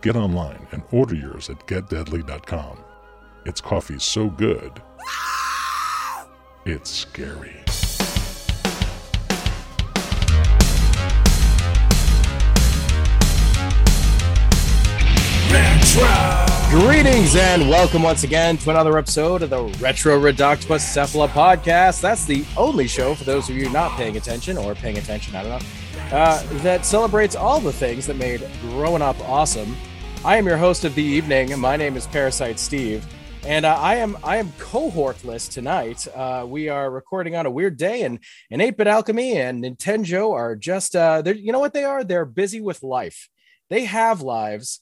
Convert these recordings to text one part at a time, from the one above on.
get online and order yours at getdeadly.com. It's coffee so good, it's scary. Greetings and welcome once again to another episode of the Retro Reductibus Cephala podcast. That's the only show, for those of you not paying attention or paying attention, I don't know, uh, that celebrates all the things that made growing up awesome. I am your host of the evening. My name is Parasite Steve, and uh, I am I am cohortless tonight. Uh, we are recording on a weird day, and and 8-Bit Alchemy and Nintendo are just uh, they're you know what they are? They're busy with life. They have lives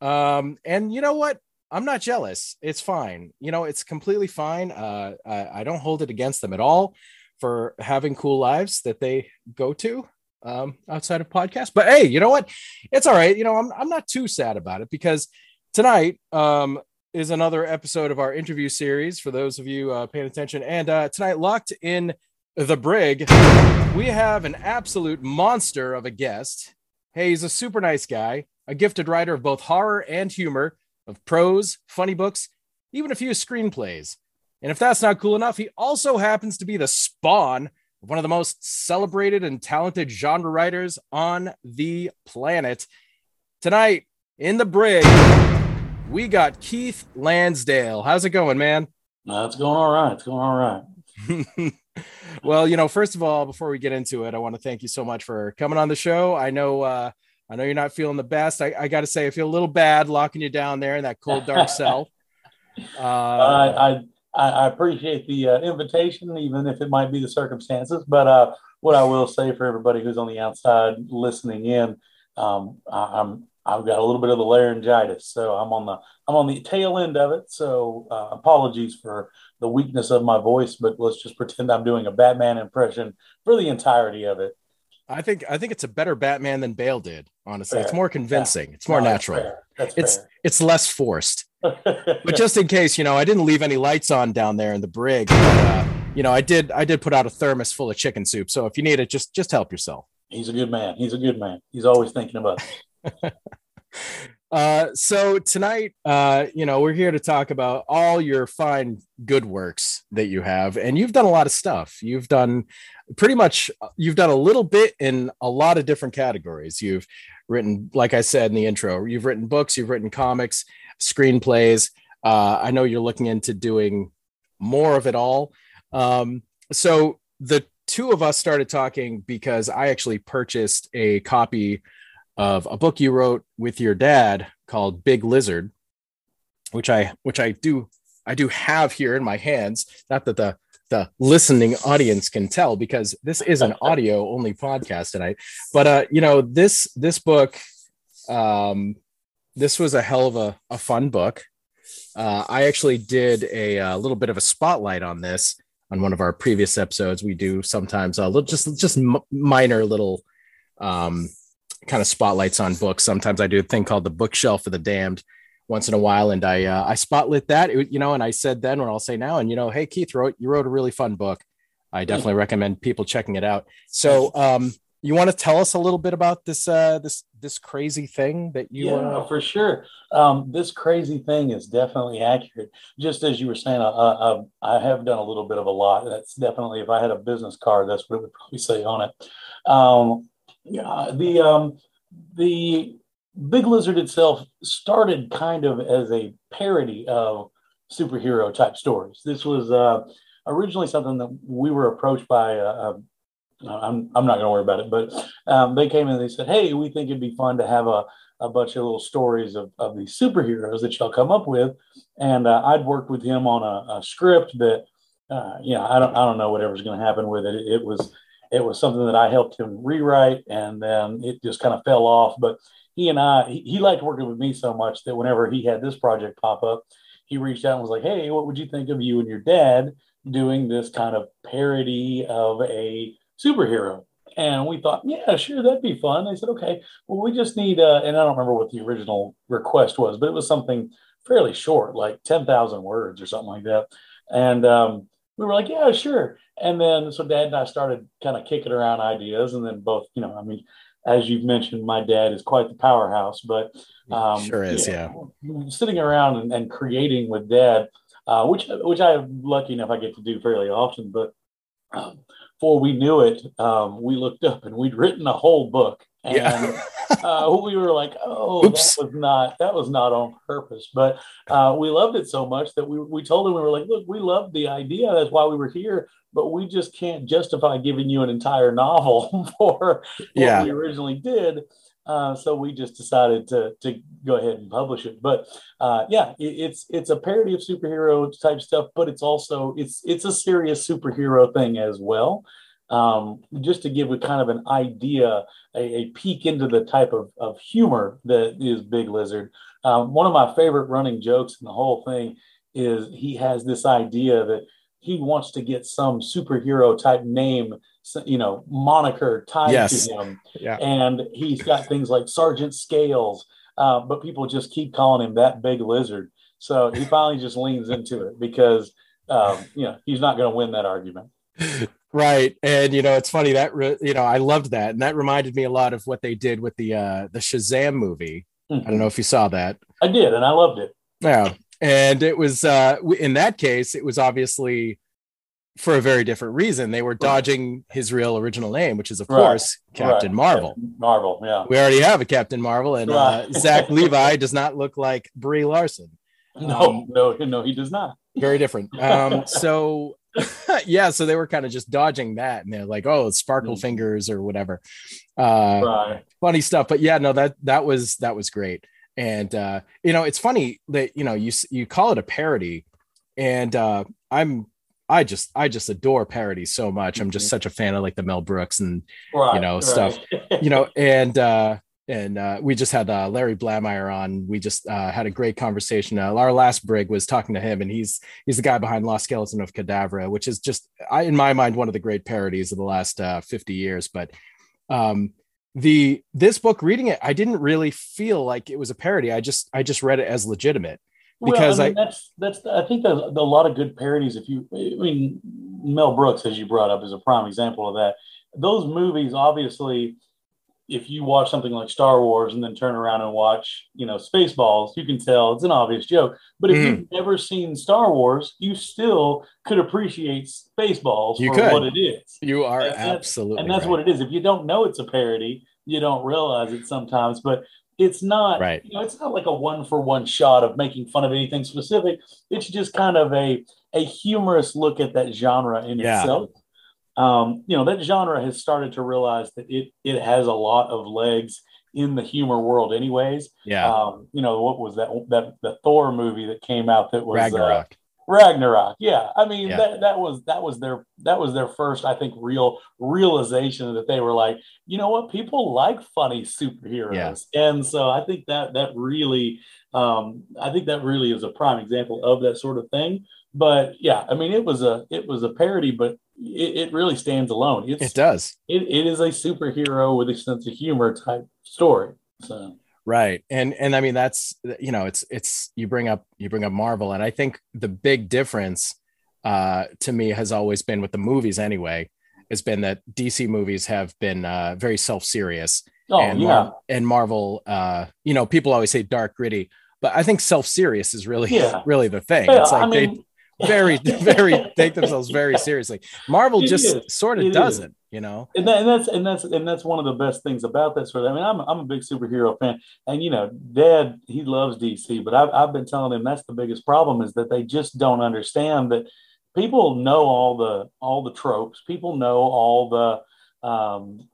um, and you know what? I'm not jealous. It's fine. You know, it's completely fine. Uh, I, I don't hold it against them at all for having cool lives that they go to um, outside of podcasts. But hey, you know what? It's all right. You know, I'm, I'm not too sad about it because tonight um, is another episode of our interview series for those of you uh, paying attention. And uh, tonight, locked in the brig, we have an absolute monster of a guest. Hey, he's a super nice guy a gifted writer of both horror and humor, of prose, funny books, even a few screenplays. And if that's not cool enough, he also happens to be the spawn one of the most celebrated and talented genre writers on the planet. Tonight in the brig, we got Keith Lansdale. How's it going, man? Uh, it's going all right. It's going all right. well, you know, first of all, before we get into it, I want to thank you so much for coming on the show. I know uh, I know you're not feeling the best. I, I got to say, I feel a little bad locking you down there in that cold, dark cell. Uh, I, I, I appreciate the uh, invitation, even if it might be the circumstances. But uh, what I will say for everybody who's on the outside listening in, um, I, am I've got a little bit of the laryngitis, so I'm on the I'm on the tail end of it. So uh, apologies for the weakness of my voice, but let's just pretend I'm doing a Batman impression for the entirety of it. I think I think it's a better Batman than Bale did. Honestly, fair. it's more convincing. Yeah. It's more no, natural. That's that's it's fair. it's less forced. But just in case, you know, I didn't leave any lights on down there in the brig. Uh, you know, I did I did put out a thermos full of chicken soup. So if you need it, just just help yourself. He's a good man. He's a good man. He's always thinking about. Uh, so tonight, uh, you know, we're here to talk about all your fine good works that you have, and you've done a lot of stuff. You've done pretty much, you've done a little bit in a lot of different categories. You've written, like I said in the intro, you've written books, you've written comics, screenplays. Uh, I know you're looking into doing more of it all. Um, so the two of us started talking because I actually purchased a copy of a book you wrote with your dad called Big Lizard, which I which I do I do have here in my hands. Not that the the listening audience can tell because this is an audio only podcast tonight. But uh, you know, this this book, um, this was a hell of a, a fun book. Uh, I actually did a, a, little bit of a spotlight on this on one of our previous episodes. We do sometimes a little just just m- minor little um, kind of spotlights on books. Sometimes I do a thing called the bookshelf of the damned once in a while, and I uh, I spotlit that, you know, and I said then what I'll say now, and you know, hey Keith wrote you wrote a really fun book. I definitely recommend people checking it out. So, um, you want to tell us a little bit about this uh, this this crazy thing that you? Yeah, uh... for sure. Um, this crazy thing is definitely accurate. Just as you were saying, I, I, I have done a little bit of a lot. That's definitely if I had a business card, that's what it would probably say on it. Um, yeah, the um, the Big Lizard itself started kind of as a parody of superhero type stories. This was uh, originally something that we were approached by. Uh, uh, I'm I'm not going to worry about it, but um, they came in and they said, "Hey, we think it'd be fun to have a a bunch of little stories of, of these superheroes that y'all come up with." And uh, I'd worked with him on a, a script that, uh, you know, I don't I don't know whatever's going to happen with it. It, it was it was something that I helped him rewrite, and then it just kind of fell off. But he and I, he, he liked working with me so much that whenever he had this project pop up, he reached out and was like, "Hey, what would you think of you and your dad doing this kind of parody of a superhero?" And we thought, yeah, sure, that'd be fun. I said, okay, well, we just need, uh, and I don't remember what the original request was, but it was something fairly short, like 10,000 words or something like that. And um, we were like, yeah, sure. And then so dad and I started kind of kicking around ideas. And then both, you know, I mean, as you've mentioned, my dad is quite the powerhouse, but um, sure is, yeah. Sitting around and, and creating with dad, uh, which which I'm lucky enough I get to do fairly often. But um, before we knew it, um, we looked up and we'd written a whole book. And yeah. uh, we were like, oh, Oops. that was not that was not on purpose. But uh, we loved it so much that we, we told him we were like, look, we love the idea. That's why we were here. But we just can't justify giving you an entire novel for what yeah. we originally did. Uh, so we just decided to to go ahead and publish it. But uh, yeah, it, it's it's a parody of superhero type stuff, but it's also it's it's a serious superhero thing as well. Um, just to give a kind of an idea, a, a, peek into the type of, of humor that is Big Lizard. Um, one of my favorite running jokes in the whole thing is he has this idea that he wants to get some superhero type name you know, moniker tied yes. to him. Yeah. And he's got things like Sergeant Scales, uh, but people just keep calling him that big lizard. So he finally just leans into it because, um, you know, he's not going to win that argument. Right. And, you know, it's funny that, re- you know, I loved that. And that reminded me a lot of what they did with the, uh, the Shazam movie. Mm-hmm. I don't know if you saw that. I did. And I loved it. Yeah. And it was, uh, in that case, it was obviously, for a very different reason. They were dodging his real original name, which is, of right. course, Captain right. Marvel. Marvel, yeah. We already have a Captain Marvel, and right. uh, Zach Levi does not look like Brie Larson. No, um, no, no, he does not. Very different. Um, so, yeah, so they were kind of just dodging that, and they're like, "Oh, sparkle mm-hmm. fingers" or whatever. Uh, funny stuff, but yeah, no, that that was that was great. And uh, you know, it's funny that you know you you call it a parody, and uh, I'm I just I just adore parody so much. I'm just mm-hmm. such a fan of like the Mel Brooks and right, you know right. stuff, you know, and uh and uh, we just had uh, Larry Blamire on. We just uh, had a great conversation. Uh, our last brig was talking to him, and he's he's the guy behind Lost Skeleton of Cadavra, which is just, I, in my mind, one of the great parodies of the last uh, 50 years. But um, the this book, reading it, I didn't really feel like it was a parody. I just I just read it as legitimate because well, I, mean, I, that's that's I think there's a lot of good parodies. If you, I mean, Mel Brooks, as you brought up, is a prime example of that. Those movies, obviously, if you watch something like Star Wars and then turn around and watch, you know, Spaceballs, you can tell it's an obvious joke. But if mm. you've never seen Star Wars, you still could appreciate Spaceballs you for could. what it is. You are and absolutely, and that's right. what it is. If you don't know it's a parody, you don't realize it sometimes. But it's not right. you know it's not like a one for one shot of making fun of anything specific. It's just kind of a a humorous look at that genre in yeah. itself. Um, you know that genre has started to realize that it it has a lot of legs in the humor world anyways. Yeah. Um, you know what was that that the thor movie that came out that was uh, ragnarok. uh, Ragnarok. Yeah. I mean, yeah. that, that was, that was their, that was their first, I think, real realization that they were like, you know what, people like funny superheroes. Yeah. And so I think that, that really, um, I think that really is a prime example of that sort of thing. But yeah, I mean, it was a, it was a parody, but it, it really stands alone. It's, it does. It, it is a superhero with a sense of humor type story. So right and and i mean that's you know it's it's you bring up you bring up marvel and i think the big difference uh to me has always been with the movies anyway has been that dc movies have been uh very self-serious oh, and yeah. Mar- and marvel uh you know people always say dark gritty but i think self-serious is really yeah. really the thing it's like I mean, they very very take themselves very seriously. Marvel it just is. sort of it doesn't is you know? And, that, and, that's and that's and that's one of the best things about that sort of i mean i'm, I'm a big superhero fan. And you know dad he loves dc but I've, I've been telling him that's the biggest problem is that they just don't understand that people know all the all the tropes. People know all the um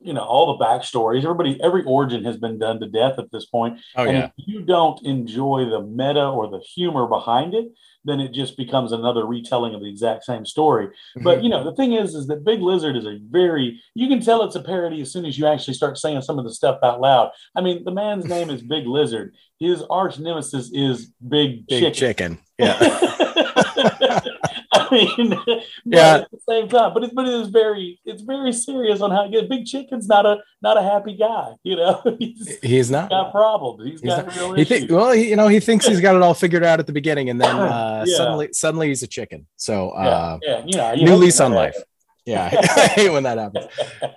you know all the backstories. Everybody, every origin has been done to death at this point. Oh and yeah. if you don't enjoy the meta or the humor behind it, then it just becomes another retelling of the exact same story. Mm-hmm. But you know, the thing is, is that Big Lizard is a very you can tell it's a parody as soon as you actually start saying some of the stuff out loud. I mean, the man's name is Big Lizard. His arch nemesis is Big, Big Chicken. chicken. Yeah. I mean, Yeah. at the same time, but it's but it is very it's very serious on how good Big Chicken's not a not a happy guy. You know, he's He's not. got problems. He's He's got not- real He issues. think well, he, you know, he thinks he's got it all figured out at the beginning, and then uh, Yeah. suddenly, suddenly he's a chicken. So, yeah, uh, yeah, you know, new lease on life. happens. Yeah, I hate when that happens.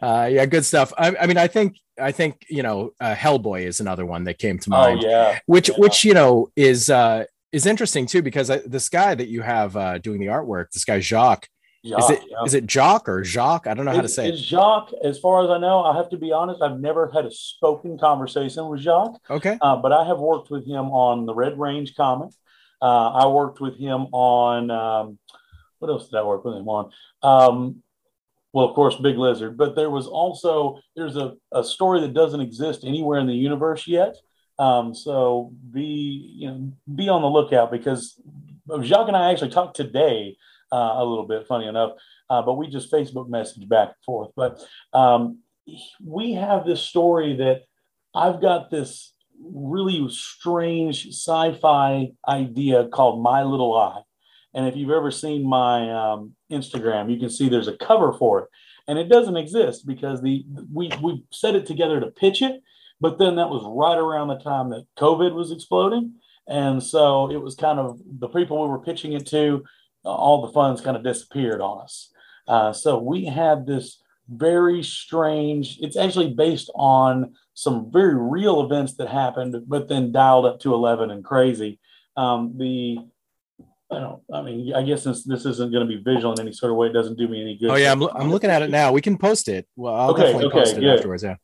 Uh, yeah, good stuff. I, I mean, I think, I think, you know, uh, Hellboy is another one that came to Oh mind, yeah, which, yeah. which you know is uh, is interesting too because I, this guy that you have uh, doing the artwork, this guy Jacques, is Jacques, it yeah. is it Jacques or Jacques? I don't know how to say it. Jacques, as far as I know, I have to be honest, I've never had a spoken conversation with Jacques, Okay, uh, but I have worked with him on the Red Range comic. Uh, I worked with him on, um, what else did I work with him on? Um, well, of course, Big Lizard, but there was also, there's a, a story that doesn't exist anywhere in the universe yet. Um, so be, you know, be on the lookout because Jacques and I actually talked today uh, a little bit, funny enough, uh, but we just Facebook message back and forth. But um, we have this story that I've got this really strange sci-fi idea called My Little Eye. And if you've ever seen my um, Instagram, you can see there's a cover for it, and it doesn't exist because the we we set it together to pitch it, but then that was right around the time that COVID was exploding, and so it was kind of the people we were pitching it to, all the funds kind of disappeared on us. Uh, so we had this very strange. It's actually based on some very real events that happened, but then dialed up to eleven and crazy. Um, the I don't. I mean, I guess since this isn't going to be visual in any sort of way, it doesn't do me any good. oh yeah, I'm, I'm looking at it now. We can post it. Well, I'll Okay, definitely okay, post it good. afterwards. Yeah.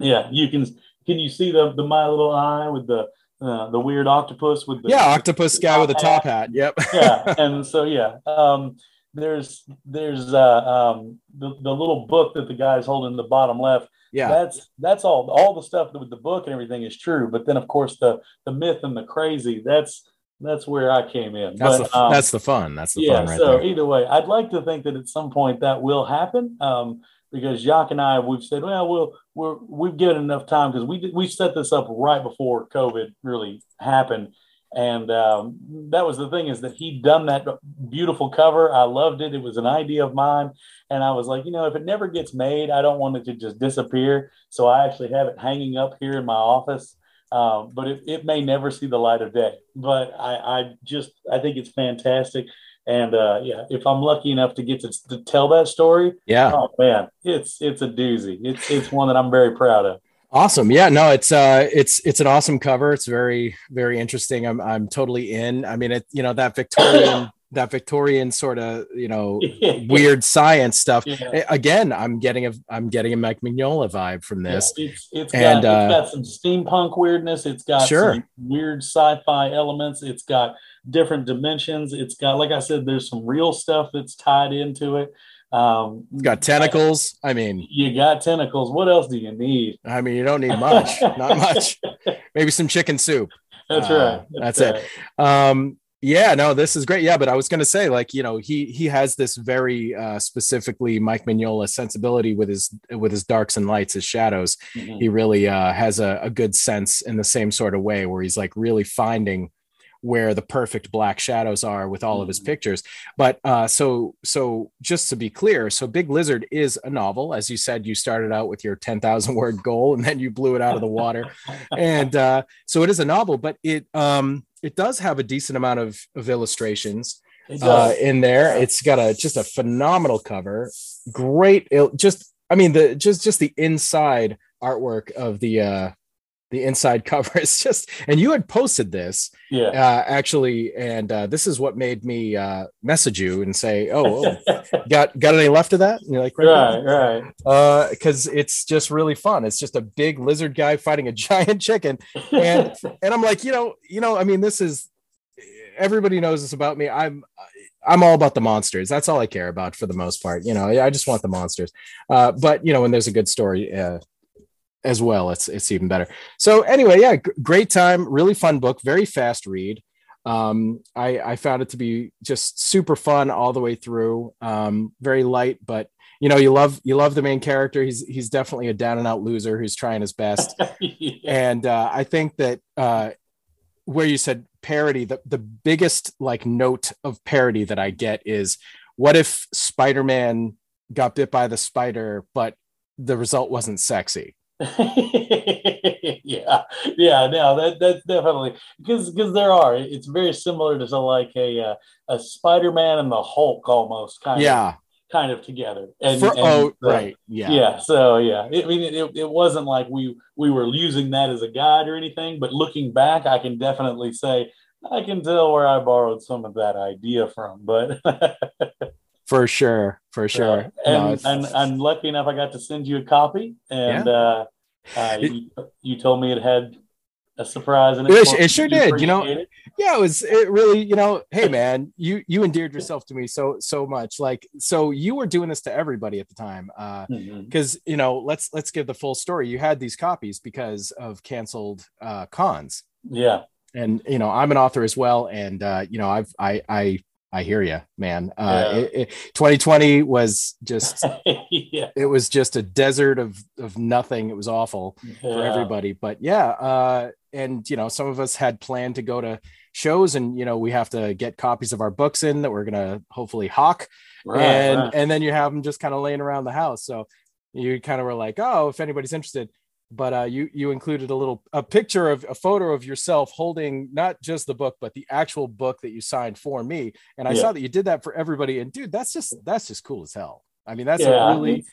Yeah, you can. Can you see the the my little eye with the uh, the weird octopus with the Yeah, octopus guy with a top hat. Yep. yeah, and so yeah, um, there's there's uh, um, the the little book that the guy's holding in the bottom left. yeah. That's that's all. All the stuff with the book and everything is true, but then of course the the myth and the crazy. That's that's where I came in. That's but, the um, that's the fun. That's the yeah. fun right so there. either way, I'd like to think that at some point that will happen. Um, because Jacques and I, we've said, well, we'll we're, we've given enough time because we we set this up right before COVID really happened, and um, that was the thing is that he'd done that beautiful cover. I loved it. It was an idea of mine, and I was like, you know, if it never gets made, I don't want it to just disappear. So I actually have it hanging up here in my office. Um, but it, it may never see the light of day. But I, I just I think it's fantastic. And uh, yeah, if I'm lucky enough to get to, to tell that story, Yeah. oh man, it's it's a doozy. It's it's one that I'm very proud of. Awesome. Yeah, no, it's uh it's it's an awesome cover. It's very very interesting. I'm I'm totally in. I mean, it you know that Victorian that Victorian sort of, you know, weird science stuff. Yeah. Again, I'm getting a I'm getting a Mike Mignola vibe from this. Yeah, it's it's And, got uh, it's got some steampunk weirdness. It's got Sure. some weird sci-fi elements. It's got different dimensions. It's got, like I said, there's some real stuff that's tied into it. Um, It's got tentacles. I mean, You got tentacles. What else do you need? I mean, you don't need much. Not much. Maybe some chicken soup. That's Uh, right. that's it. Um, yeah, no, this is great. Yeah, but I was going to say, like, you know, he he has this very uh, specifically Mike Mignola sensibility with his with his darks and lights, his shadows. Mhm. He really uh, has a, a good sense in the same sort of way, where he's like really finding where the perfect black shadows are with all of his Mhm. pictures. But uh, so so just to be clear, so Big Lizard is a novel, as you said. You started out with your ten thousand word goal, and then you blew it out of the water and uh, so it is a novel, but it um, it does have a decent amount of, of illustrations uh, in there. It's got a just a phenomenal cover, great. il- just I mean the just just the inside artwork of the uh, the inside cover is just. And you had posted this yeah. uh, actually, and uh, this is what made me uh, message you and say, "Oh, oh, got got any left of that?" And you're like, right, right. uh because it's just really fun it's just a big lizard guy fighting a giant chicken and and i'm like you know you know i mean this is everybody knows this about me i'm I'm all about the monsters. That's all I care about for the most part. You know, I just want the monsters. Uh, but you know, when there's a good story uh, as well, it's it's even better. So anyway, yeah, g- great time, really fun book, very fast read. Um, I I found it to be just super fun all the way through. Um, very light, but you know, you love you love the main character. He's he's definitely a down and out loser who's trying his best. yeah. and uh, I think that uh, where you said parody, the, the biggest like note of parody that I get is what if Spider-Man got bit by the spider, but the result wasn't sexy. yeah, yeah, no, that that's definitely because because there are. It's very similar to like a uh, a Spider Man and the Hulk almost kind of Yeah. kind of together. And, For, and, oh, uh, right. Yeah. Yeah. So yeah, I mean, it, it wasn't like we we were using that as a guide or anything, but looking back, I can definitely say I can tell where I borrowed some of that idea from. But For sure. For sure. and, No, and I'm lucky enough I got to send you a copy, and uh, uh, you, you told me it had a surprise in it. It- it sure You did, you know. it? yeah it was it really you know hey man you you endeared yourself to me so so much like so you were doing this to everybody at the time uh because you know let's let's give the full story you had these copies because of canceled uh cons Yeah. and you know i'm an author as well and uh you know i've i i i hear you man uh Yeah. it, it, 2020 was just yeah. it was just a desert of of nothing it was awful for everybody. But yeah, uh, and you know, some of us had planned to go to shows, and you know, we have to get copies of our books in that we're gonna hopefully hawk, Right, and right. and then you have them just kind of laying around the house. So you kind of were like, oh, if anybody's interested. But uh, you you included a little a picture of a photo of yourself holding not just the book but the actual book that you signed for me, and I Yeah. saw that you did that for everybody. And dude, that's just that's just cool as hell. I mean, that's Yeah, a really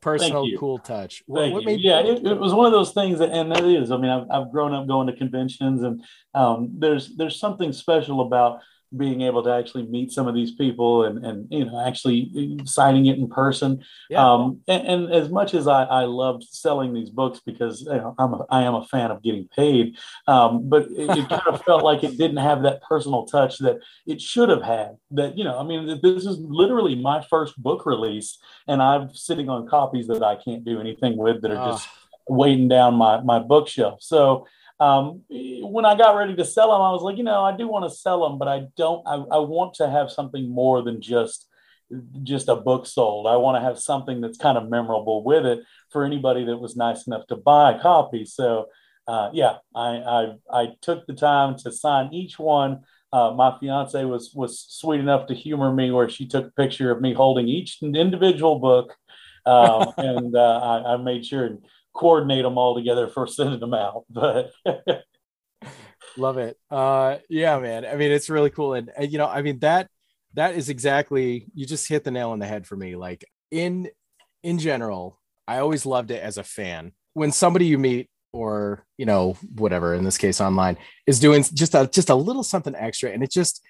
personal, cool touch. What, what made yeah, it, it was one of those things, that, and that is. I mean, I've, I've grown up going to conventions, and um, there's there's something special about being able to actually meet some of these people and and you know actually signing it in person. Yeah. Um, and, and as much as I, I loved selling these books because you know, I'm a, I am a fan of getting paid, um, but it, it kind of felt like it didn't have that personal touch that it should have had. That you know, I mean, this is literally my first book release, and I'm sitting on copies that I can't do anything with that are just weighing down my my bookshelf. So um, when I got ready to sell them, I was like, you know, I do want to sell them, but I don't. I, I want to have something more than just just a book sold. I want to have something that's kind of memorable with it for anybody that was nice enough to buy a copy. So uh, yeah, I, I I took the time to sign each one. Uh, my fiance was was sweet enough to humor me, where she took a picture of me holding each individual book, um, and uh, I, I made sure and coordinate them all together for sending them out. But love it. Uh yeah man. I mean it's really cool. And, and you know i mean that that is exactly you just hit the nail on the head for me. Like in in general i always loved it as a fan. When somebody you meet or you know whatever in this case online is doing just a just a little something extra and it just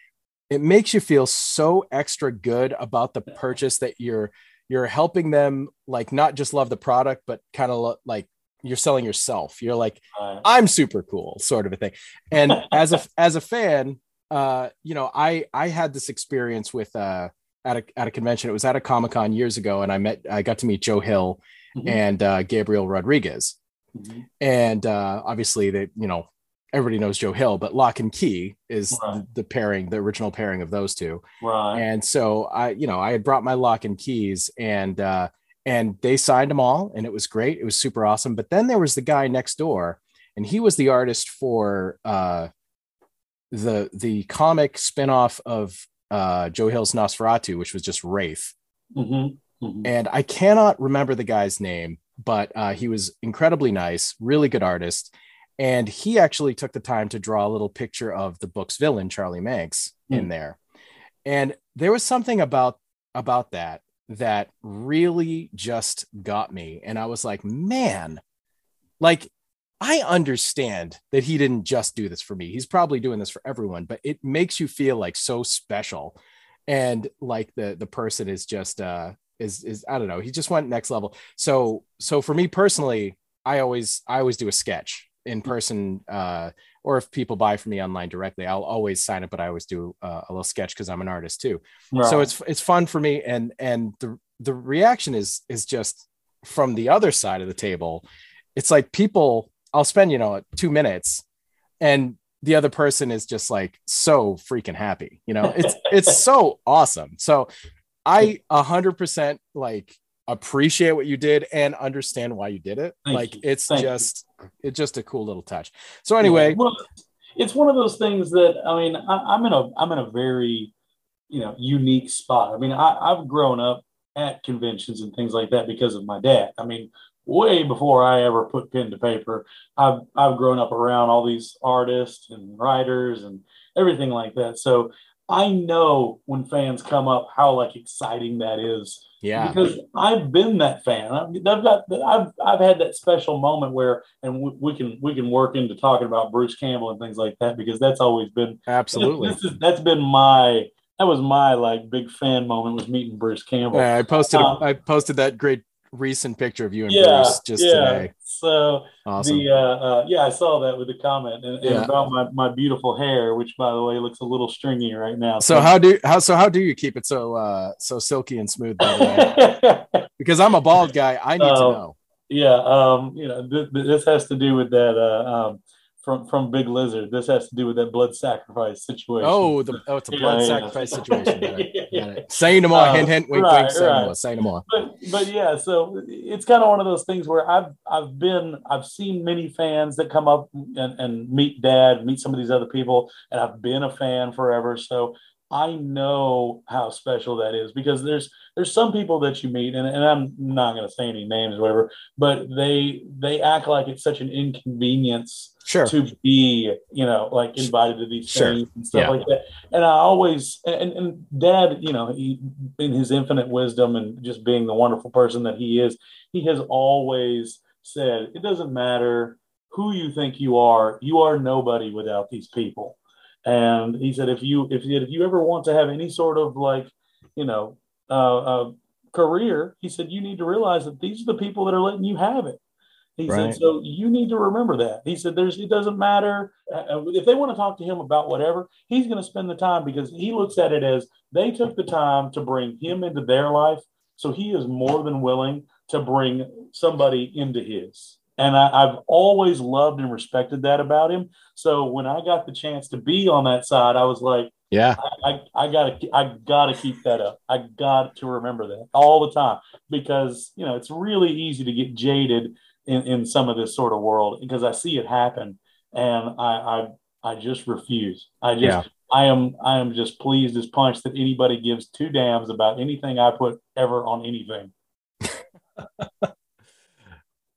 it makes you feel so extra good about the purchase that you're you're helping them like not just love the product but kind of lo- like you're selling yourself you're like uh, I'm super cool, sort of a thing. And as a as a fan, uh, you know, I I had this experience with uh at a at a convention. It was at a Comic Con years ago, and I met I got to meet Joe Hill Mhm. and uh, Gabriel Rodriguez, Mhm. and uh, obviously they you know everybody knows Joe Hill, but Locke and Key is Right. the, the pairing, the original pairing of those two. right. And so I, you know, I had brought my lock and keys and uh and they signed them all and it was great. It was super awesome. But then there was the guy next door and he was the artist for uh the the comic spinoff of uh Joe Hill's NOS4A2, which was just Wraith. Mhm. Mhm. And I cannot remember the guy's name, but uh, he was incredibly nice, really good artist. And he actually took the time to draw a little picture of the book's villain, Charlie Manx, in Hmm. there. And there was something about about that that really just got me. And I was like, man, like I understand that he didn't just do this for me. He's probably doing this for everyone, but it makes you feel like so special. And like the the person is just uh is is I don't know, he just went next level. So so for me personally, I always I always do a sketch in person uh, or if people buy from me online directly, I'll always sign it. But I always do uh, a little sketch because I'm an artist too. Right. So it's it's fun for me, and and the the reaction is is just from the other side of the table. It's like people. I'll spend you know two minutes, and the other person is just like so freaking happy. You know, it's it's so awesome. So I a hundred percent like appreciate what you did and understand why you did it. Thank like you. it's Thank you. just it's just a cool little touch. So anyway, well, it's one of those things that I mean, I, I'm in a I'm in a very you know unique spot. I mean, I, I've grown up at conventions and things like that because of my dad. I mean, way before I ever put pen to paper, I've I've grown up around all these artists and writers and everything like that. So I know when fans come up how like exciting that is yeah. because I've been that fan. I've, got I've I've had that special moment where, and we, we can we can work into talking about Bruce Campbell and things like that because that's always been Absolutely. This is, that's been my that was my like big fan moment was meeting Bruce Campbell. Yeah, I posted Um, I posted that great recent picture of you and yeah, Bruce just yeah. today. So Awesome. the uh, uh, yeah, I saw that with the comment and, and Yeah. about my, my beautiful hair, which by the way looks a little stringy right now. so how do how so how do you keep it so uh so silky and smooth by the way? Because I'm a bald guy, I need to Oh, know. Yeah, um, you know, th- th- this has to do with that uh, um, from from Big Lizard. This has to do with that blood sacrifice situation. Oh, the oh, it's a blood yeah. sacrifice situation. Got it, got it. Say no more. Uh, hint, hint, wink, right, wink. Say no right. more. Say no more. But but yeah, so it's kind of one of those things where I've I've been I've seen many fans that come up and, and meet Dad, meet some of these other people, and I've been a fan forever. So I know how special that is because there's there's some people that you meet, and, and I'm not going to say any names or whatever, but they they act like it's such an inconvenience Sure. to be, you know, like invited to these Sure. things and stuff Yeah. like that. And I always, and, and dad, you know, he, in his infinite wisdom and just being the wonderful person that he is, he has always said, it doesn't matter who you think you are, you are nobody without these people. And he said, if you, if you, if you ever want to have any sort of like, you know, uh, uh, career, he said, you need to realize that these are the people that are letting you have it. He Right. said, so you need to remember that. He said, there's, it doesn't matter uh, if they want to talk to him about whatever, he's going to spend the time because he looks at it as they took the time to bring him into their life. So he is more than willing to bring somebody into his. And I, I've always loved and respected that about him. So when I got the chance to be on that side, I was like, Yeah. I, I gotta I gotta keep that up. I got to remember that all the time because you know it's really easy to get jaded in, in some of this sort of world because I see it happen and I I, I just refuse. I just Yeah. I am I am just pleased as punch that anybody gives two damns about anything I put ever on anything.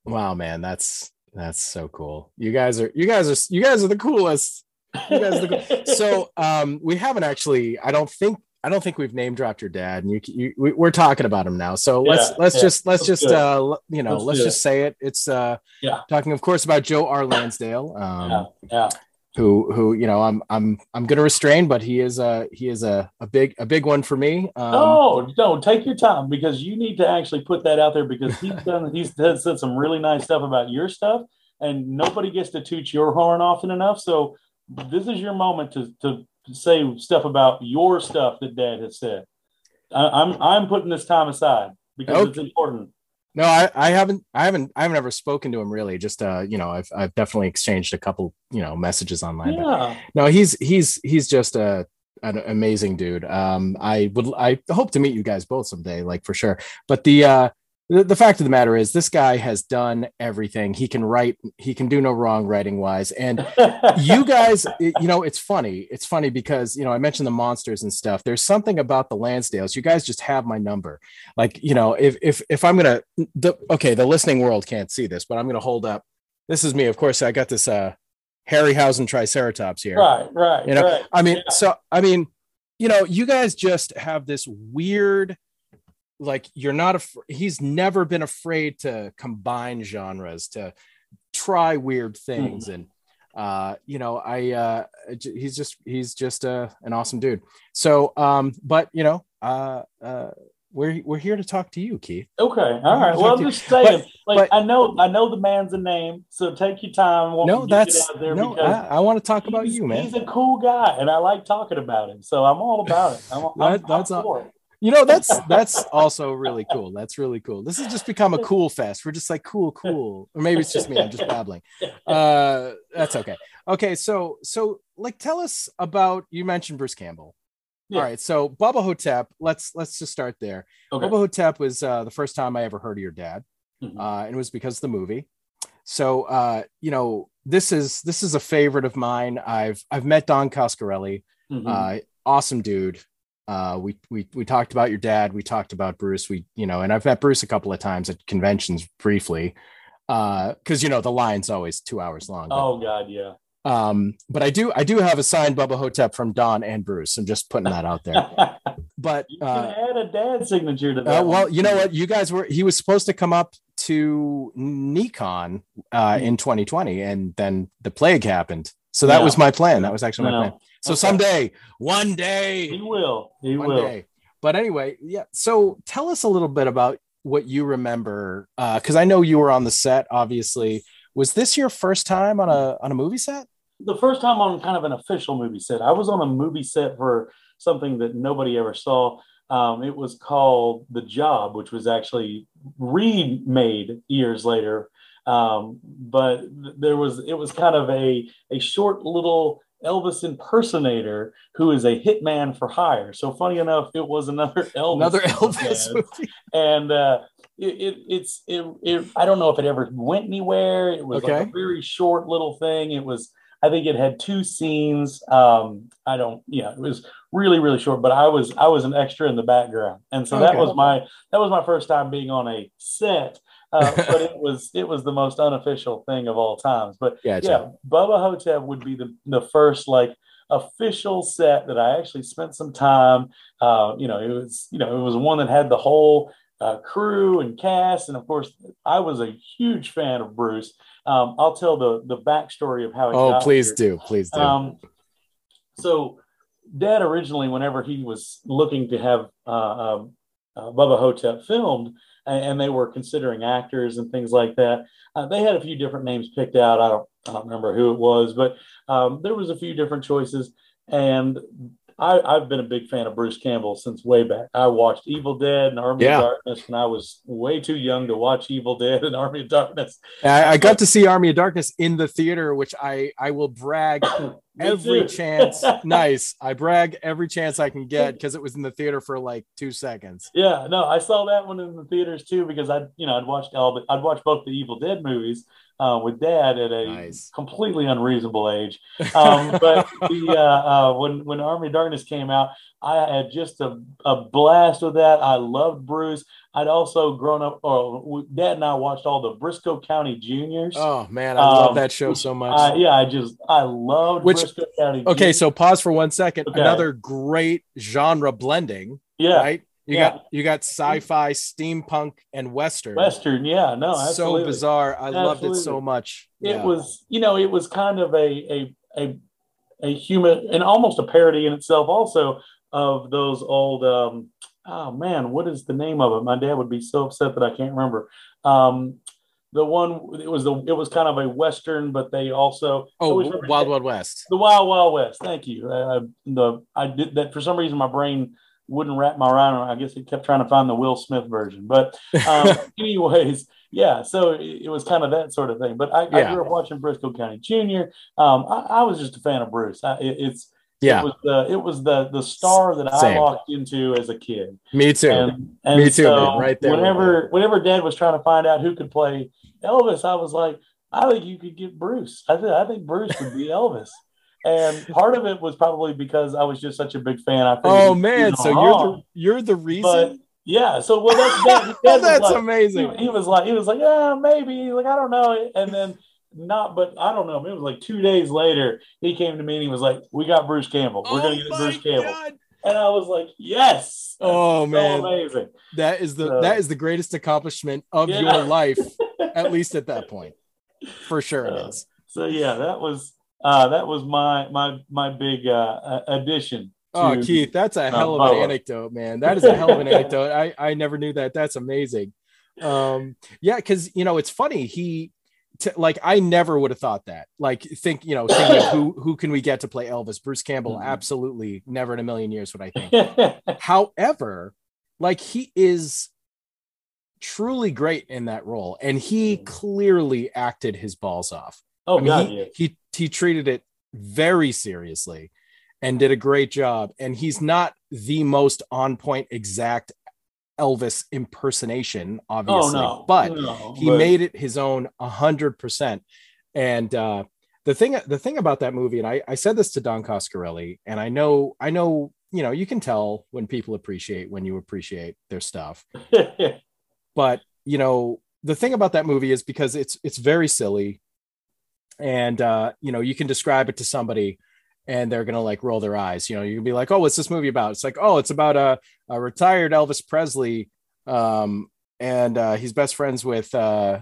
Wow, man, that's that's so cool. You guys are you guys are you guys are the coolest. You guys are the cool- so um we haven't actually I don't think I don't think we've name dropped your dad and you, you we, we're talking about him now. So let's Yeah, let's yeah, just let's let's just uh you know, Let's let's just say it. It's uh Yeah. talking of course about Joe R. Lansdale. Um yeah, who who you know I'm I'm I'm gonna restrain, but he is a he is a, a big a big one for me. Um, no, no, take your time because you need to actually put that out there because he's done he's said some really nice stuff about your stuff, and nobody gets to toot your horn often enough. So this is your moment to to say stuff about your stuff that Dad has said. I, I'm I'm putting this time aside because it's important. No, I, I haven't I haven't I haven't ever spoken to him really. Just uh, you know, I've I've definitely exchanged a couple, you know, messages online. Yeah, no, he's he's he's just a an amazing dude. Um, I would I hope to meet you guys both someday, like for sure. But the uh the, the fact of the matter is this guy has done everything. He can write, he can do no wrong writing wise. And you guys, you know, it's funny. It's funny because you know I mentioned the monsters and stuff. There's something about the Lansdales. You guys just have my number. Like you know, if if if I'm gonna, the okay, the listening world can't see this, but I'm gonna hold up. This is me, of course. I got this uh Harryhausen Triceratops here. right, right. You know, right. I mean, Yeah. so I mean, you know, you guys just have this weird, like you're not a. He's never been afraid to combine genres to try weird things, and uh, you know, i uh he's just he's just uh, an awesome dude. So, um, but you know, uh, uh, we're we're here to talk to you, Keith. Okay, all right. Well, I'm just saying, but, like, but, I know, I know the man's a name, so take your time. No, that's no. I, I, want to talk about you, man. He's a cool guy, and I like talking about him, so I'm all about it. I'm, that, I'm, that's I'm all, you know, that's that's also really cool. That's really cool. This has just become a cool fest. We're just like cool, cool. Or maybe it's just me. I'm just babbling. Uh, that's okay. Okay, so so like, tell us about. You mentioned Bruce Campbell. Yeah. All right, so Bubba Ho-Tep. Let's let's just start there. Okay. Bubba Ho-Tep was uh, the first time I ever heard of your dad, mm-hmm. uh, and it was because of the movie. So uh, you know, this is this is a favorite of mine. I've I've met Don Coscarelli. Mm-hmm. Uh, awesome dude. Uh, we we we talked about your dad. We talked about Bruce. We you know, and I've met Bruce a couple of times at conventions briefly, because uh, you know the line's always two hours long. But, oh God, yeah. Um, but I do I do have a signed Bubba Ho-Tep from Don and Bruce. I'm just putting that out there. But you uh, add a dad signature to that. Uh, well, you know what? You guys were he was supposed to come up to NeeCon uh, in 2020, and then the plague happened. So that was my plan. That was actually my no. plan. So okay. someday, one day, he will. He will. Day. But anyway, yeah. So tell us a little bit about what you remember, because uh, I know you were on the set. Obviously, was this your first time on a on a movie set? The first time on kind of an official movie set. I was on a movie set for something that nobody ever saw. Um, it was called The Job, which was actually remade years later. Um, but there was it was kind of a a short little Elvis impersonator who is a hitman for hire. So funny enough, it was another Elvis. Another Elvis movie. And uh, it, it, it's it, it, I don't know if it ever went anywhere. It was okay. like a very short little thing. It was I think it had two scenes. Um, I don't yeah, it was really really short. But I was I was an extra in the background, and so okay. that was my that was my first time being on a set uh, but it was it was the most unofficial thing of all times. But gotcha. yeah, Bubba Ho-Tep would be the the first like official set that I actually spent some time. Uh, you know, it was you know it was one that had the whole uh, crew and cast, and of course I was a huge fan of Bruce. Um, I'll tell the the backstory of how. It. Oh, please here. do, please do. Um, so, Dad originally, whenever he was looking to have uh, um, uh, Bubba Ho-Tep filmed, and, they were considering actors and things like that. Uh, they had a few different names picked out. I don't, I don't remember who it was, but um, there was a few different choices. And I, have been a big fan of Bruce Campbell since way back. I watched Evil Dead and Army yeah. of Darkness, and I was way too young to watch Evil Dead and Army of Darkness. I, I got to see Army of Darkness in the theater, which I I will brag every chance. nice, I brag every chance I can get because it was in the theater for like two seconds. Yeah, no, I saw that one in the theaters too because I, you know, I'd watched all, but I'd watched both the Evil Dead movies uh, with dad at a nice. completely unreasonable age. Um, but the, uh, uh, when when Army Darkness came out, I had just a, a blast with that. I loved Bruce. I'd also grown up, or Dad and I watched all the Brisco County Juniors. Oh man, I um, love that show so much. I, yeah, I just I loved Which, Brisco County. Okay, Juniors. so pause for one second. Okay. Another great genre blending. Yeah, right. You yeah. got you got sci-fi, steampunk, and western. Western, yeah, no, absolutely. so bizarre. I absolutely. loved it so much. It yeah. was, you know, it was kind of a a a a human and almost a parody in itself, also of those old. um Oh man, what is the name of it? My dad would be so upset that I can't remember. Um, the one it was the it was kind of a western, but they also oh Wild Wild West. The Wild Wild West. Thank you. Uh, the I did that for some reason. My brain wouldn't wrap my around. I guess he kept trying to find the Will Smith version. But um, anyways, yeah. So it, it, was kind of that sort of thing. But I, yeah. I grew up watching Brisco County Junior. Um, I, I, was just a fan of Bruce. I, it, it's yeah. It was the it was the the star that Same. I walked into as a kid. Me too. And, and Me too. So right there. Whenever whenever Dad was trying to find out who could play Elvis, I was like, I think you could get Bruce. I think I think Bruce would be Elvis and part of it was probably because I was just such a big fan. I oh man, so you're the you're the reason. But, yeah, so well, that's that, that that's like, amazing. He, he, was like, he was like, yeah, maybe. like, I don't know. And then not, but I don't know. It was like two days later, he came to me and he was like, "We got Bruce Campbell. We're oh gonna get Bruce Campbell." God. And I was like, "Yes!" oh man, amazing! That is the so, that is the greatest accomplishment of yeah. your life, at least at that point, for sure. Uh, it is. So yeah, that was uh, that was my my my big uh, addition Oh, to- Keith, that's a hell of uh, an Bubba. anecdote, man. That is a hell of an anecdote. I I never knew that. That's amazing. Um, yeah, because you know it's funny. He, t- like, I never would have thought that. Like, think you know, thinking of who who can we get to play Elvis? Bruce Campbell, Mhm. absolutely, never in a million years would I think. However, like he is truly great in that role, and he Mhm. clearly acted his balls off. oh I mean, God, he, yeah. he he treated it very seriously and did a great job. And he's not the most on point exact Elvis impersonation, Oh obviously, no, but no, he but- made it his own a hundred percent. And uh, the thing the thing about that movie, and I, I said this to Don Coscarelli, and I know I know you know you can tell when people appreciate when you appreciate their stuff but you know the thing about that movie is because it's it's very silly and uh you know you can describe it to somebody and they're gonna like roll their eyes you know you can be like oh what's this movie about it's like oh it's about a, a retired elvis presley um and uh he's best friends with uh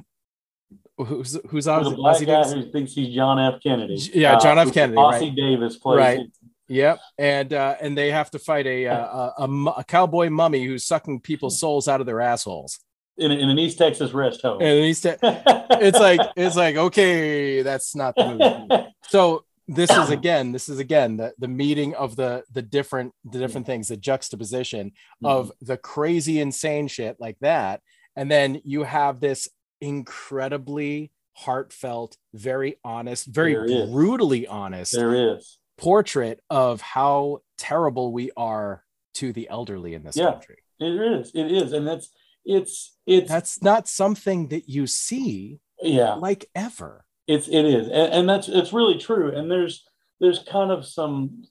who's who's on a black guy Davis? who thinks he's John F. Kennedy. Yeah, John F. Kennedy, Ossie right. Davis plays. Right. it. Yep, and uh, and they have to fight a, uh, a, a a cowboy mummy who's sucking people's souls out of their assholes. In, in an East Texas rest home. And he's t- it's like it's like okay, that's not the movie. So this is again, this is again the the meeting of the the different the different things, the juxtaposition mm-hmm. of the crazy insane shit like that, and then you have this incredibly heartfelt, very honest, very brutally honest there is. portrait of how terrible we are to the elderly in this Yeah. country. It is. It is, and that's it's it's That's not something that you see yeah. like ever. It's it is, and, and that's it's really true. And there's there's kind of some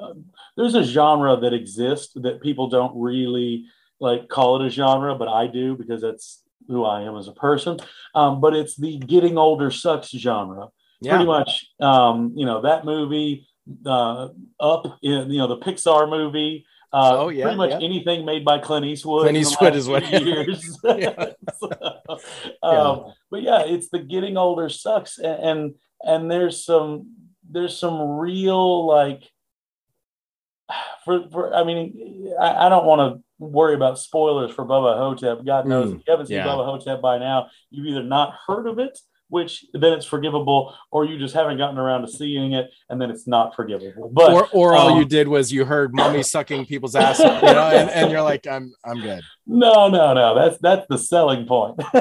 uh, there's a genre that exists that people don't really like call it a genre, but I do because that's who I am as a person. Um, but it's the getting older sucks genre. Pretty much, um, you know that movie, uh, Up, in, you know the Pixar movie. Uh, Oh, yeah, pretty much yeah. anything made by Clint Eastwood. Clint Eastwood is what- years. Yeah. So, um, but yeah, it's the getting older sucks, and, and and there's some there's some real like for for I mean I, I don't want to worry about spoilers for Bubba Ho-Tep. God knows Mm, if you haven't seen yeah. Bubba Ho-Tep by now, you've either not heard of it, which then it's forgivable, or you just haven't gotten around to seeing it, and then it's not forgivable. But or or all um, you did was you heard mommy sucking people's ass, you know, and, and you're like, I'm I'm good. No, no, no. That's that's the selling point.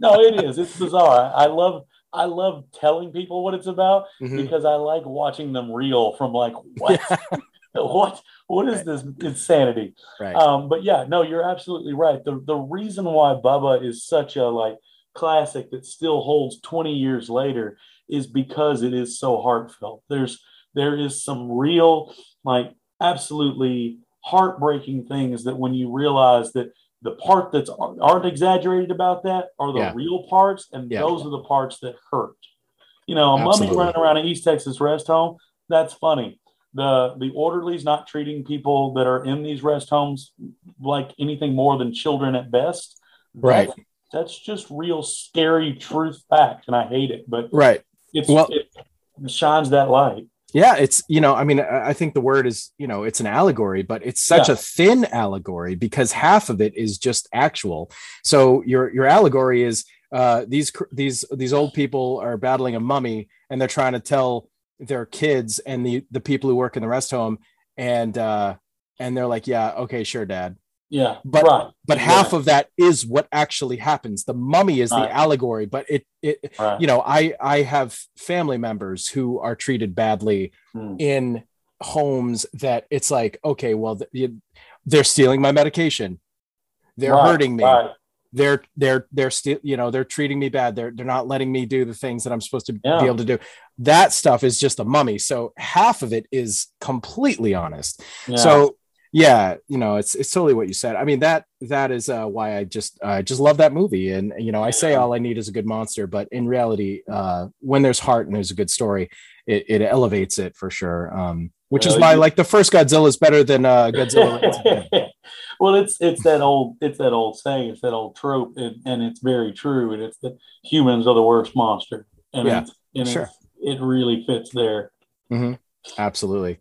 no, it is. It's bizarre. I, I love I love telling people what it's about Mhm. because I like watching them reel from like what what what is this insanity? Right. Um, but yeah, no, you're absolutely right. The the reason why Bubba is such a like classic that still holds 20 years later is because it is so heartfelt. There's there is some real like absolutely heartbreaking things that when you realize that the part that's aren't exaggerated about that are the Yeah. real parts and Yeah. those are the parts that hurt. You know, a Absolutely. mummy running around an East Texas rest home, that's funny the the orderlies not treating people that are in these rest homes like anything more than children at best. Right. That's, that's just real scary truth fact, and I hate it, but Right. it's Well- it shines that light. Yeah, it's you know, I mean, I think the word is you know, it's an allegory, but it's such Yeah. a thin allegory because half of it is just actual. So your your allegory is uh, these these these old people are battling a mummy and they're trying to tell their kids and the the people who work in the rest home and uh, and they're like, yeah, okay, sure, dad. Yeah, But- right. But half of that is what actually happens. The mummy is Right. the allegory, but it it right. you know i i have family members who are treated badly Hmm. in homes that it's like okay well they're stealing my medication they're hurting me Right. they're they're they're still you know they're treating me bad they're they're not letting me do the things that i'm supposed to Yeah. be able to do that stuff is just a mummy so half of it is completely honest Yeah. so yeah you know it's it's totally what you said. I mean that that is uh, why i just i just love that movie. And you know i say all i need is a good monster but in reality uh when there's heart and there's a good story it, it elevates it for sure. Um which is why you- like the first godzilla is better than uh godzilla well, it's it's that old it's that old saying, it's that old trope, and, and it's very true. And it's that humans are the worst monster, and Yeah, it's, and sure. it's, it really fits there. absolutely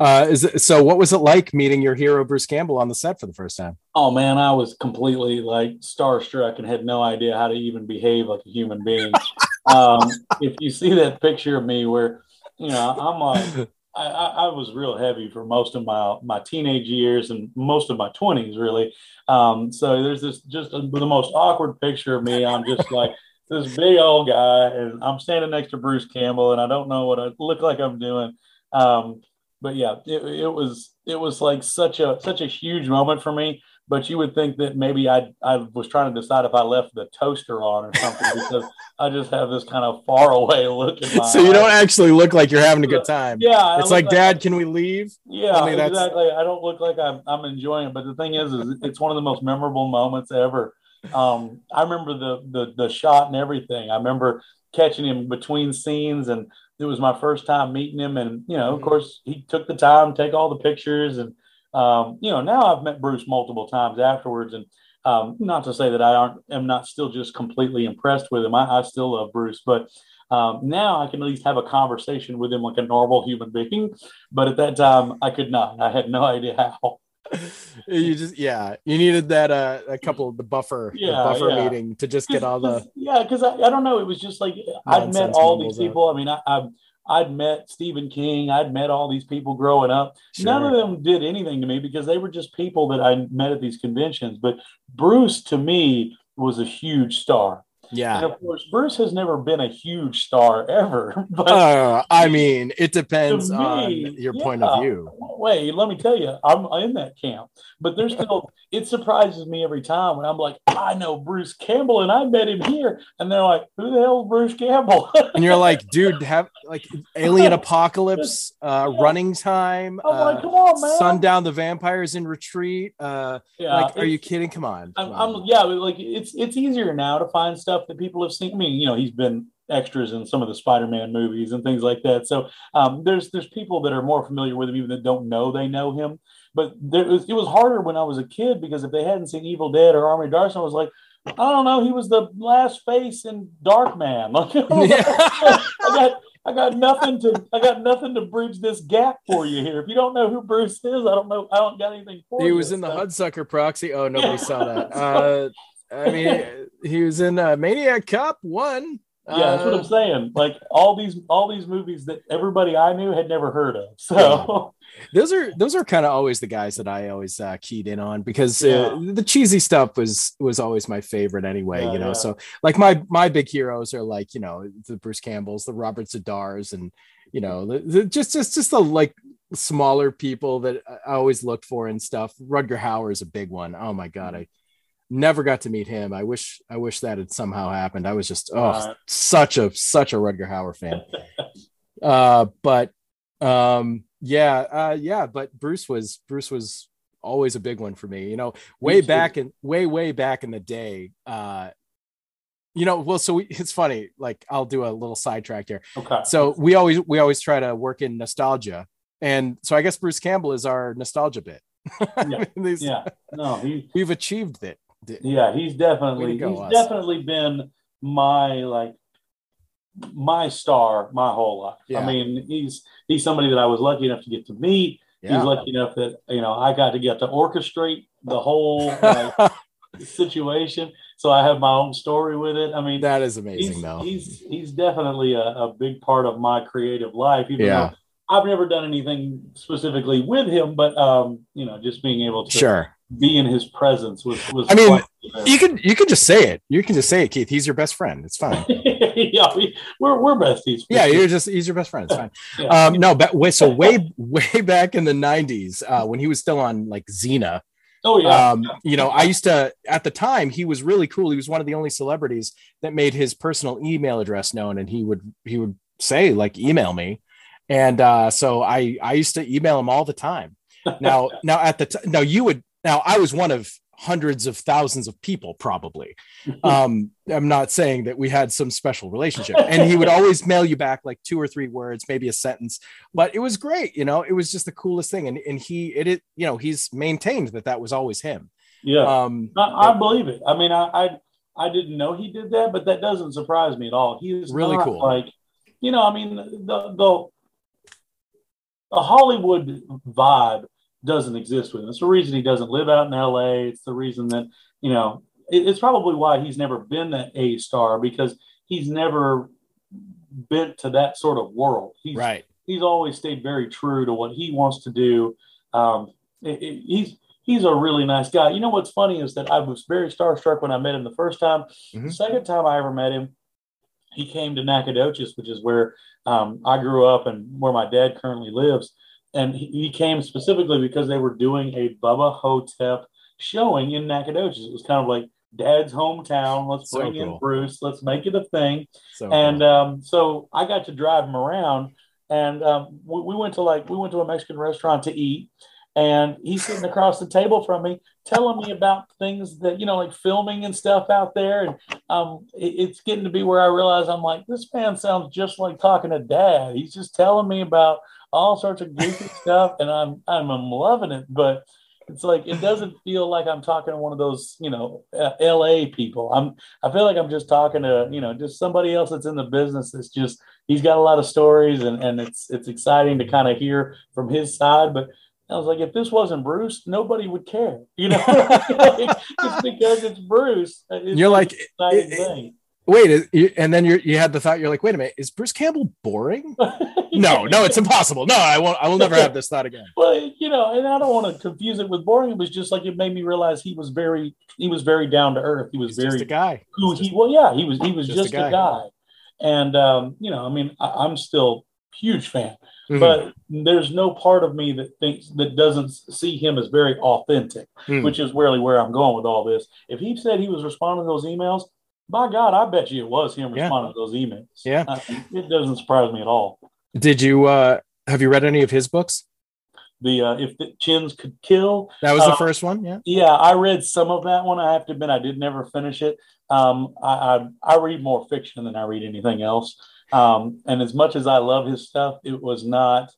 Uh, is it, so what was it like meeting your hero Bruce Campbell on the set for the first time? Oh man, I was completely like starstruck and had no idea how to even behave like a human being. um, if you see that picture of me where, you know, I'm like, I, I, was real heavy for most of my my teenage years and most of my 20s, really. Um, so there's this just the most awkward picture of me. I'm just like this big old guy, and I'm standing next to Bruce Campbell, and I don't know what I look like I'm doing. Um, but yeah, it, it was it was like such a such a huge moment for me. But you would think that maybe I I was trying to decide if I left the toaster on or something because I just have this kind of far away look. so you don't actually look like you're having a good time. Yeah, it's like, like, Dad, can we leave? Yeah, exactly. I don't look like I'm I'm enjoying it. But the thing is, is it's one of the most memorable moments ever. Um, I remember the the the shot and everything. I remember catching him between scenes and it was my first time meeting him, and you know, of mm-hmm. course, he took the time to take all the pictures, and um, you know, now I've met Bruce multiple times afterwards, and um, not to say that I aren't am not still just completely impressed with him. I, I still love Bruce, but um, now I can at least have a conversation with him like a normal human being. But at that time, I could not. I had no idea how. you just yeah you needed that uh a couple of the buffer yeah, the buffer yeah. meeting to just get all the yeah because I, I don't know it was just like i'd met all these people out. i mean I, I I'd met Stephen King. I'd met all these people growing up. Sure. None of them did anything to me because they were just people that I met at these conventions. But Bruce, to me, was a huge star. Yeah. And of course, Bruce has never been a huge star ever. But uh, I mean, it depends me, on your yeah, point of view. Wait, let me tell you, I'm in that camp. But there's still, it surprises me every time when I'm like, I know Bruce Campbell and I met him here. And they're like, who the hell is Bruce Campbell? and you're like, dude, have like alien apocalypse, uh, running time. I'm uh, like, come on, man. Sundown, the vampires in retreat. Uh, yeah, like, are you kidding? Come on. Come I'm, on. I'm, yeah, like it's, it's easier now to find stuff that people have seen. I mean, you know, he's been extras in some of the Spider-Man movies and things like that. So um, there's there's people that are more familiar with him even that don't know they know him. But there was, it was harder when I was a kid because if they hadn't seen Evil Dead or Army Darkness, I was like, I don't know, he was the last face in Darkman. Like, I got I got nothing to I got nothing to bridge this gap for you here. If you don't know who Bruce is, I don't know. I don't got anything for he you. He was in the Hudsucker Proxy. Oh, nobody yeah. saw that. Uh, I mean, he was in uh, Maniac Cop one. Yeah, that's what I'm uh, saying. Like all these all these movies that everybody I knew had never heard of. So those are those are kind of always the guys that I always uh, keyed in on because uh, yeah. uh, the cheesy stuff was was always my favorite anyway. Yeah, you know, yeah. so like my my big heroes are like you know the Bruce Campbells, the Robert Z'Dars, and you know the, the, just just just the like smaller people that I always looked for and stuff. Rutger Hauer is a big one. Oh my god, I never got to meet him. I wish I wish that had somehow happened. I was just oh uh, such a such a Rutger Hauer fan. uh, but um, yeah, uh, yeah. But Bruce was Bruce was always a big one for me. You know, way back in way way back in the day. Uh, you know, well, so we, it's funny. Like, I'll do a little sidetrack here. Okay. So we always we always try to work in nostalgia, and so I guess Bruce Campbell is our nostalgia bit. yeah. these, yeah. No, he, we've achieved it. Yeah, he's definitely go, he's us. definitely been my like my star my whole life. Yeah. I mean, he's he's somebody that I was lucky enough to get to meet. Yeah. He's lucky enough that you know I got to get to orchestrate the whole like, situation. So I have my own story with it. I mean, that is amazing, he's, though. He's he's definitely a, a, big part of my creative life. Even yeah. I've never done anything specifically with him, but um, you know, just being able to sure be in his presence was. was I mean, you can you can just say it. You can just say it, Keith. He's your best friend. It's fine. yeah, we, are we're besties. Yeah, you're just he's your best friend. It's fine. yeah. Um, no, but wait, so way way back in the '90s, uh, when he was still on like Xena. Oh yeah. Um, you know, I used to at the time he was really cool. He was one of the only celebrities that made his personal email address known, and he would he would say like email me, and uh, so I I used to email him all the time. Now now at the t- now you would now, I was one of hundreds of thousands of people, probably. Um, I'm not saying that we had some special relationship. And he would always mail you back like two or three words, maybe a sentence, but it was great. You know, it was just the coolest thing. And, and he, it, it, you know, he's maintained that that was always him. Yeah. Um, I, I believe it. I mean, I, I, I didn't know he did that, but that doesn't surprise me at all. He is really cool. Like, you know, I mean, the, the a Hollywood vibe doesn't exist with him. It's the reason he doesn't live out in LA. It's the reason that, you know, it, it's probably why he's never been that A star because he's never been to that sort of world. He's, right. He's always stayed very true to what he wants to do. Um, it, it, he's he's a really nice guy. You know what's funny is that I was very starstruck when I met him the first time. Mm-hmm. The second time I ever met him, he came to Nacogdoches, which is where um, I grew up and where my dad currently lives. And he, came specifically because they were doing a Bubba Ho-Tep showing in Nacogdoches. It was kind of like dad's hometown. Let's so bring cool. in Bruce. Let's make it a thing. So and cool. um, so I got to drive him around. And um, we, we went to like, we went to a Mexican restaurant to eat and he's sitting across the table from me telling me about things that you know like filming and stuff out there and um, it, it's getting to be where i realize i'm like this man sounds just like talking to dad he's just telling me about all sorts of goofy stuff and i'm i'm, I'm loving it but it's like it doesn't feel like i'm talking to one of those you know uh, la people i'm i feel like i'm just talking to you know just somebody else that's in the business that's just he's got a lot of stories and and it's it's exciting to kind of hear from his side but I was like, if this wasn't Bruce, nobody would care, you know, just because it's Bruce. It's you're like, it, wait, and then you you had the thought, you're like, wait a minute, is Bruce Campbell boring? no, no, it's impossible. No, I won't. I will never have this thought again. Well, you know, and I don't want to confuse it with boring. It was just like it made me realize he was very, he was very down to earth. He was He's very just a guy. Who he? Well, yeah, he was. He was just, just a, guy. a, guy. And um, you know, I mean, I, I'm still huge fan. Mm-hmm. But there's no part of me that thinks that doesn't see him as very authentic, mm-hmm. which is really where I'm going with all this. If he said he was responding to those emails, by God, I bet you it was him yeah. responding to those emails. Yeah, it doesn't surprise me at all. Did you uh, have you read any of his books? The uh, if the chins could kill. That was the uh, first one. Yeah. Yeah, I read some of that one. I have to admit, I did never finish it. Um, I, I I read more fiction than I read anything else. Um, and as much as I love his stuff, it was not.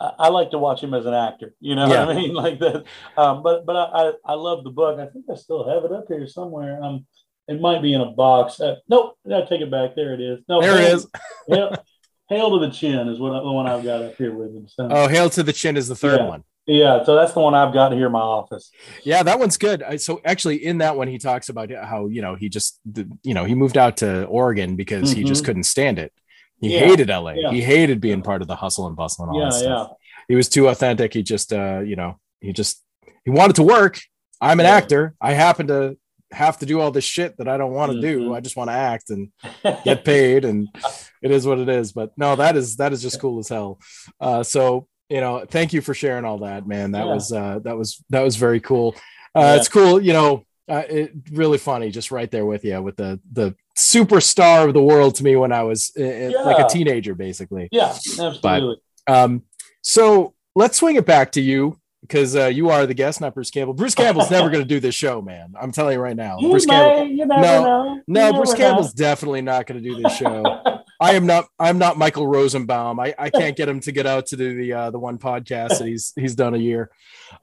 I, I like to watch him as an actor. You know yeah. what I mean, like that. Um, but but I, I, I love the book. I think I still have it up here somewhere. Um, it might be in a box. Uh, nope, I take it back. There it is. No, there it is. hail, hail to the chin is what the one I've got up here with me. So, oh, hail to the chin is the third yeah. one. Yeah, so that's the one I've got here in my office. Yeah, that one's good. So actually, in that one, he talks about how you know he just you know he moved out to Oregon because mm-hmm. he just mm-hmm. couldn't stand it. He yeah. hated LA. Yeah. He hated being part of the hustle and bustle and all yeah, that stuff. He was too authentic. He just, uh, you know, he just he wanted to work. I'm an actor. I happen to have to do all this shit that I don't want to mm-hmm. do. I just want to act and get paid, and it is what it is. But no, that is that is just cool as hell. Uh, so you know, thank you for sharing all that, man. That was uh, that was that was very cool. Uh, It's cool, you know. Uh, it really funny, just right there with you with the the superstar of the world to me when I was uh, uh, yeah. like a teenager, basically. Yeah, absolutely. But, um, so let's swing it back to you because uh, you are the guest, not Bruce Campbell. Bruce Campbell's never going to do this show, man. I'm telling you right now. You Bruce may, Campbell, you never no, know. no, Bruce Campbell's know. definitely not going to do this show. I am not. I'm not Michael Rosenbaum. I, I can't get him to get out to do the uh, the one podcast that he's he's done a year.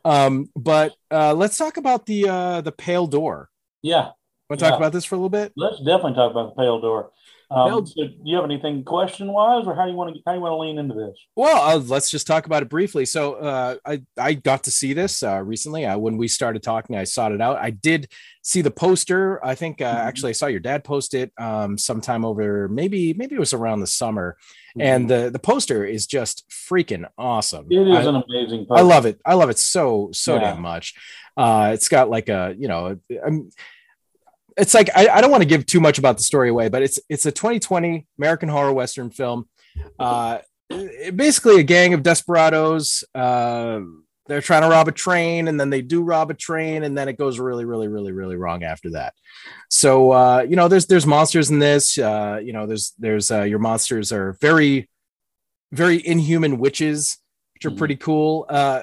Um, but uh, let's talk about the uh, the Pale Door. Yeah. Want to yeah. talk about this for a little bit? Let's definitely talk about the Pale Door. Um, so do you have anything question wise, or how do you want to how do you want to lean into this? Well, uh, let's just talk about it briefly. So, uh, I I got to see this uh, recently uh, when we started talking. I sought it out. I did see the poster. I think uh, mm-hmm. actually I saw your dad post it um, sometime over maybe maybe it was around the summer, mm-hmm. and the the poster is just freaking awesome. It is I, an amazing. Poster. I love it. I love it so so yeah. damn much. Uh, it's got like a you know. I'm, it's like I, I don't want to give too much about the story away, but it's it's a 2020 American horror western film. Uh, basically, a gang of desperados. Uh, they're trying to rob a train, and then they do rob a train, and then it goes really, really, really, really wrong after that. So uh, you know, there's there's monsters in this. Uh, you know, there's there's uh, your monsters are very, very inhuman witches, which are mm-hmm. pretty cool. Uh,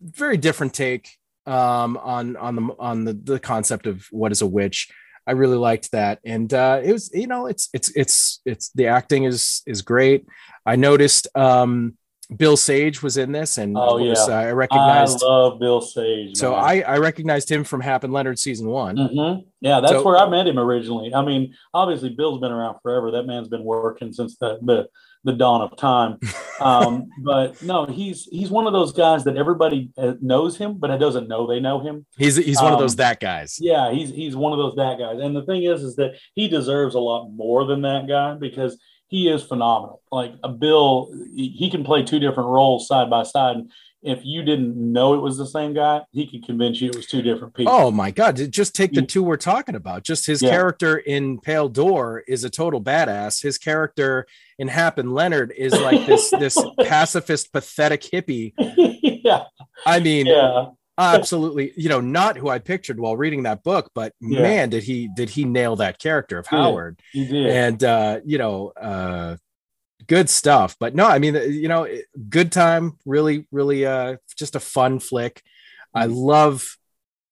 very different take um, on on the on the, the concept of what is a witch. I really liked that, and uh, it was you know it's it's it's it's the acting is is great. I noticed um, Bill Sage was in this, and oh course, yeah, I recognized. I love Bill Sage. So I, I recognized him from Hap and Leonard season one. Mm-hmm. Yeah, that's so, where I met him originally. I mean, obviously Bill's been around forever. That man's been working since the the, the dawn of time. Um, but no, he's he's one of those guys that everybody uh, knows him, but it doesn't know they know him. He's he's one um, of those um, that guys. Yeah, he's he's one of those that guys. And the thing is, is that he deserves a lot more than that guy because he is phenomenal. Like a Bill, he can play two different roles side by side. If you didn't know it was the same guy, he could convince you it was two different people. Oh my God. Just take the two we're talking about. Just his yeah. character in Pale Door is a total badass. His character in Hap and Leonard is like this, this pacifist, pathetic hippie. yeah. I mean, yeah absolutely you know not who i pictured while reading that book but yeah. man did he did he nail that character of howard he did. and uh you know uh good stuff but no i mean you know good time really really uh just a fun flick i mm-hmm. love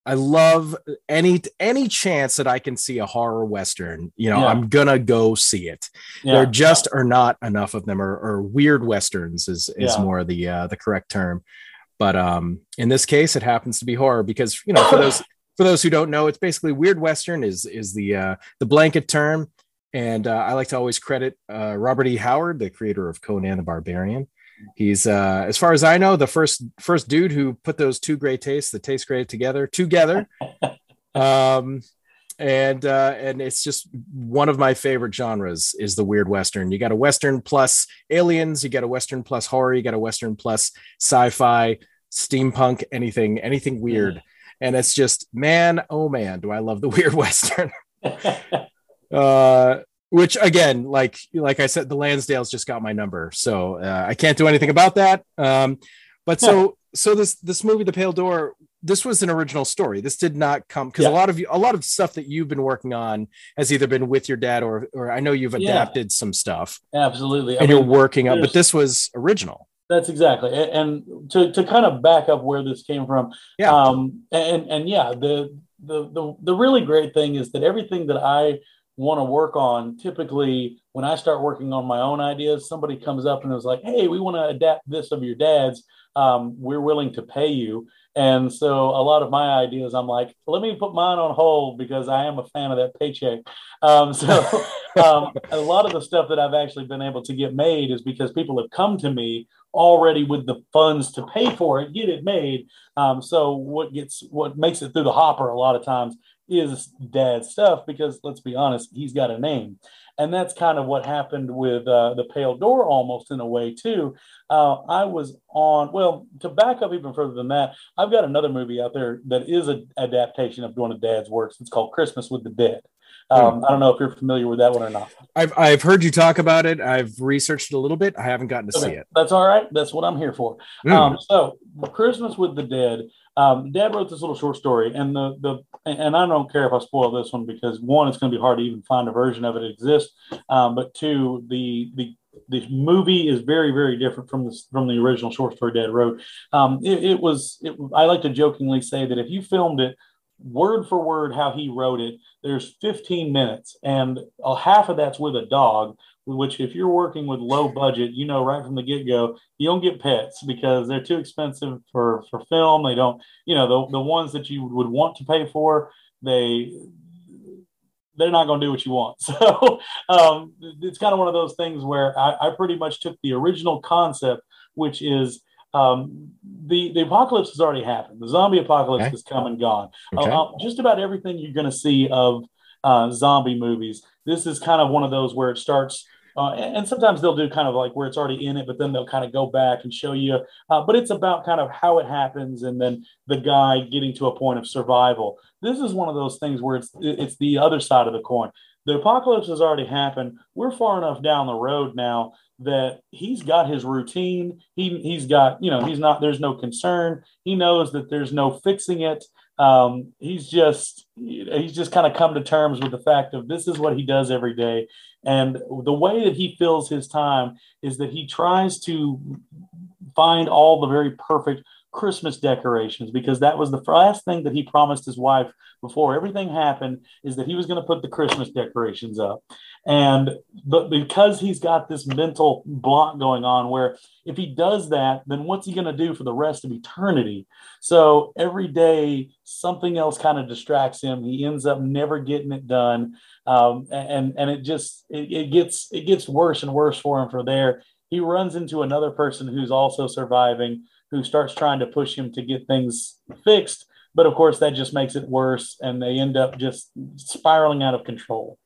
i love any any chance that i can see a horror western you know yeah. i'm gonna go see it yeah. there just are not enough of them or, or weird westerns is is more the uh the correct term but um, in this case, it happens to be horror because you know for those for those who don't know, it's basically weird western is is the uh, the blanket term, and uh, I like to always credit uh, Robert E. Howard, the creator of Conan the Barbarian. He's uh, as far as I know, the first first dude who put those two great tastes that taste great together together. Um, and uh, and it's just one of my favorite genres is the weird western. You got a western plus aliens, you got a western plus horror, you got a western plus sci-fi, steampunk, anything anything weird, mm. and it's just man, oh man, do I love the weird western. uh, which again, like like I said, the Lansdales just got my number, so uh, I can't do anything about that. Um, but so so this this movie, The Pale Door, this was an original story. This did not come because yeah. a lot of you, a lot of stuff that you've been working on has either been with your dad or, or I know you've adapted yeah. some stuff. Absolutely, and I you're working on, but this was original. That's exactly, and, and, to to kind of back up where this came from. Yeah. Um. And and yeah, the the the the really great thing is that everything that I want to work on typically when i start working on my own ideas somebody comes up and is like hey we want to adapt this of your dad's um, we're willing to pay you and so a lot of my ideas, I'm like, let me put mine on hold because I am a fan of that paycheck. Um, so um, a lot of the stuff that I've actually been able to get made is because people have come to me already with the funds to pay for it, get it made. Um, so what gets what makes it through the hopper a lot of times is dad's stuff because let's be honest, he's got a name and that's kind of what happened with uh, the Pale Door, almost in a way too. Uh, I was on. Well, to back up even further than that, I've got another movie out there that is an adaptation of one of Dad's works. It's called Christmas with the Dead. Um, mm. I don't know if you're familiar with that one or not. I've I've heard you talk about it. I've researched it a little bit. I haven't gotten to okay. see it. That's all right. That's what I'm here for. Mm. Um, so, Christmas with the Dead um, Dad wrote this little short story, and the the and I don't care if I spoil this one because one, it's going to be hard to even find a version of it exists, um, but two, the the the movie is very very different from the from the original short story Dad wrote. Um, it, it was it, I like to jokingly say that if you filmed it word for word how he wrote it, there's 15 minutes, and a half of that's with a dog which if you're working with low budget, you know right from the get go, you don't get pets because they're too expensive for for film. They don't, you know, the the ones that you would want to pay for, they they're not going to do what you want. So um, it's kind of one of those things where I, I pretty much took the original concept, which is um, the the apocalypse has already happened. The zombie apocalypse okay. has come and gone. Okay. Uh, just about everything you're going to see of uh, zombie movies. This is kind of one of those where it starts uh, and, sometimes they'll do kind of like where it's already in it, but then they'll kind of go back and show you. Uh, but it's about kind of how it happens, and then the guy getting to a point of survival. This is one of those things where it's it's the other side of the coin. The apocalypse has already happened. We're far enough down the road now that he's got his routine. He he's got you know he's not. There's no concern. He knows that there's no fixing it. Um, he's just he's just kind of come to terms with the fact of this is what he does every day. And the way that he fills his time is that he tries to find all the very perfect Christmas decorations because that was the last thing that he promised his wife before everything happened is that he was going to put the Christmas decorations up. And but because he's got this mental block going on where if he does that, then what's he going to do for the rest of eternity? So every day something else kind of distracts him. He ends up never getting it done. Um, and and it just it, it gets it gets worse and worse for him from there he runs into another person who's also surviving, who starts trying to push him to get things fixed. But of course, that just makes it worse, and they end up just spiraling out of control.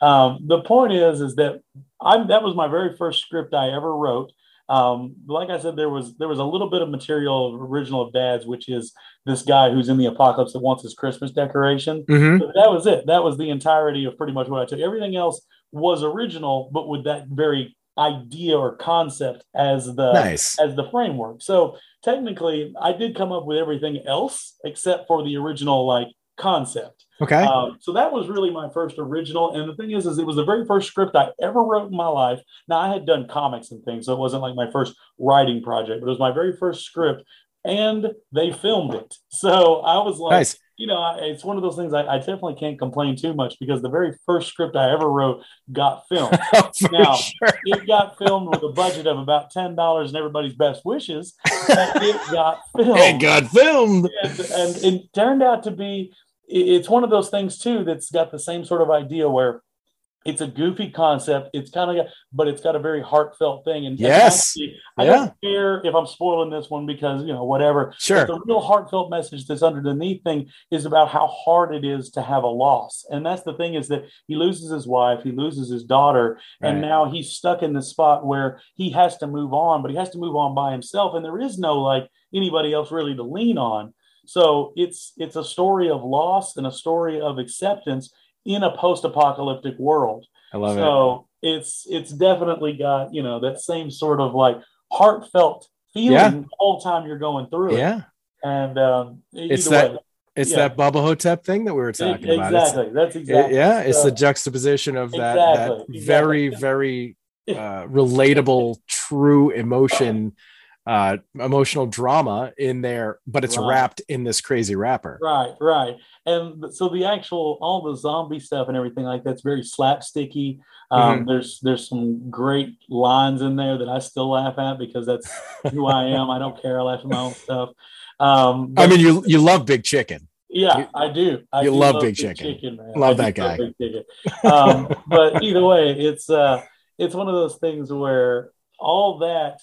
Um, the point is, is that I that was my very first script I ever wrote. Um, like I said, there was there was a little bit of material original of Dad's, which is this guy who's in the apocalypse that wants his Christmas decoration. Mhm. But that was it. That was the entirety of pretty much what I took. Everything else was original, but with that very idea or concept as the Nice. as the framework. So technically, I did come up with everything else except for the original like concept. Okay. Um, so that was really my first original. And the thing is, is it was the very first script I ever wrote in my life. Now I had done comics and things, so it wasn't like my first writing project, but it was my very first script. And they filmed it. So I was like, nice. You know, it's one of those things I, I definitely can't complain too much because the very first script I ever wrote got filmed. Oh, now- sure. it got filmed with a budget of about ten dollars and everybody's best wishes. It got filmed, It got filmed. and, and it turned out to be. It's one of those things too that's got the same sort of idea where it's a goofy concept. It's kind of, but it's got a very heartfelt thing. And and Yes. actually, I Yeah. don't care if I'm spoiling this one because you know whatever. Sure. But the real heartfelt message that's underneath thing is about how hard it is to have a loss. And that's the thing is that he loses his wife, he loses his daughter, and now he's stuck in the spot where he has to move on, but he has to move on by himself. And there is no like anybody else really to lean on. So it's it's a story of loss and a story of acceptance in a post-apocalyptic world I love it. so it's it's definitely got you know that same sort of like heartfelt feeling Yeah. the whole time you're going through it. Yeah. And um, It's that- way, It's Yeah. that Bubba Ho-Tep thing that we were it- talking about. It's- exactly. That's it- exactly. yeah, it's So- the juxtaposition of that, Exactly, that very, very uh, relatable, true emotion, uh, emotional drama in there, but it's Right. wrapped in this crazy rapper. Right, right. And so the actual all the zombie stuff and everything like that's very slapsticky. Um, Mm-hmm. There's there's some great lines in there that I still laugh at because that's who I am. I don't care. I laugh at my own stuff. Um, I mean, you you love Big Chicken. Yeah, You- I do. I you do love Big Chicken. man. Love that guy. Big Um, but either way, it's uh, it's one of those things where all that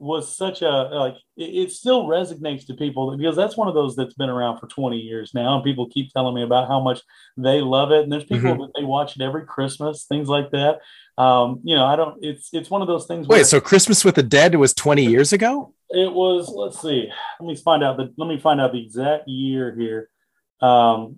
was such a like it, it still resonates to people because that's one of those that's been around for 20 years now and people keep telling me about how much they love it and there's people Mm-hmm. that they watch it every christmas things like that um you know i don't it's it's one of those things Wait, so Christmas with the Dead was 20 years ago? it was let's see let me find out the let me find out the exact year here um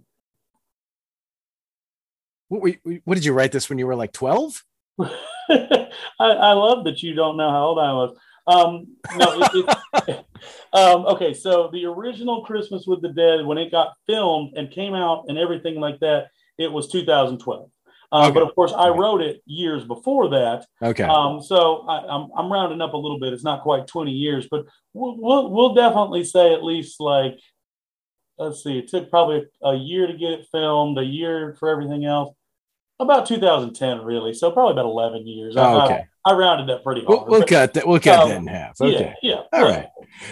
What, were- what did you write this when you were like 12? I, I love that you don't know how old I was. Um, no, it, it, um, okay. So the original Christmas with the Dead, when it got filmed and came out and everything like that, it was 2012. Uh, Okay. But of course, I wrote it years before that. Okay. Um, so I, I'm, I'm rounding up a little bit. It's not quite 20 years, but we'll, we'll, we'll definitely say at least like, let's see, it took probably a year to get it filmed, a year for everything else. About 2010, really. So probably about 11 years. I- Oh, okay. I, rounded up pretty hard. We'll, we'll cut that. We'll cut um, that in half. Okay. yeah. All right.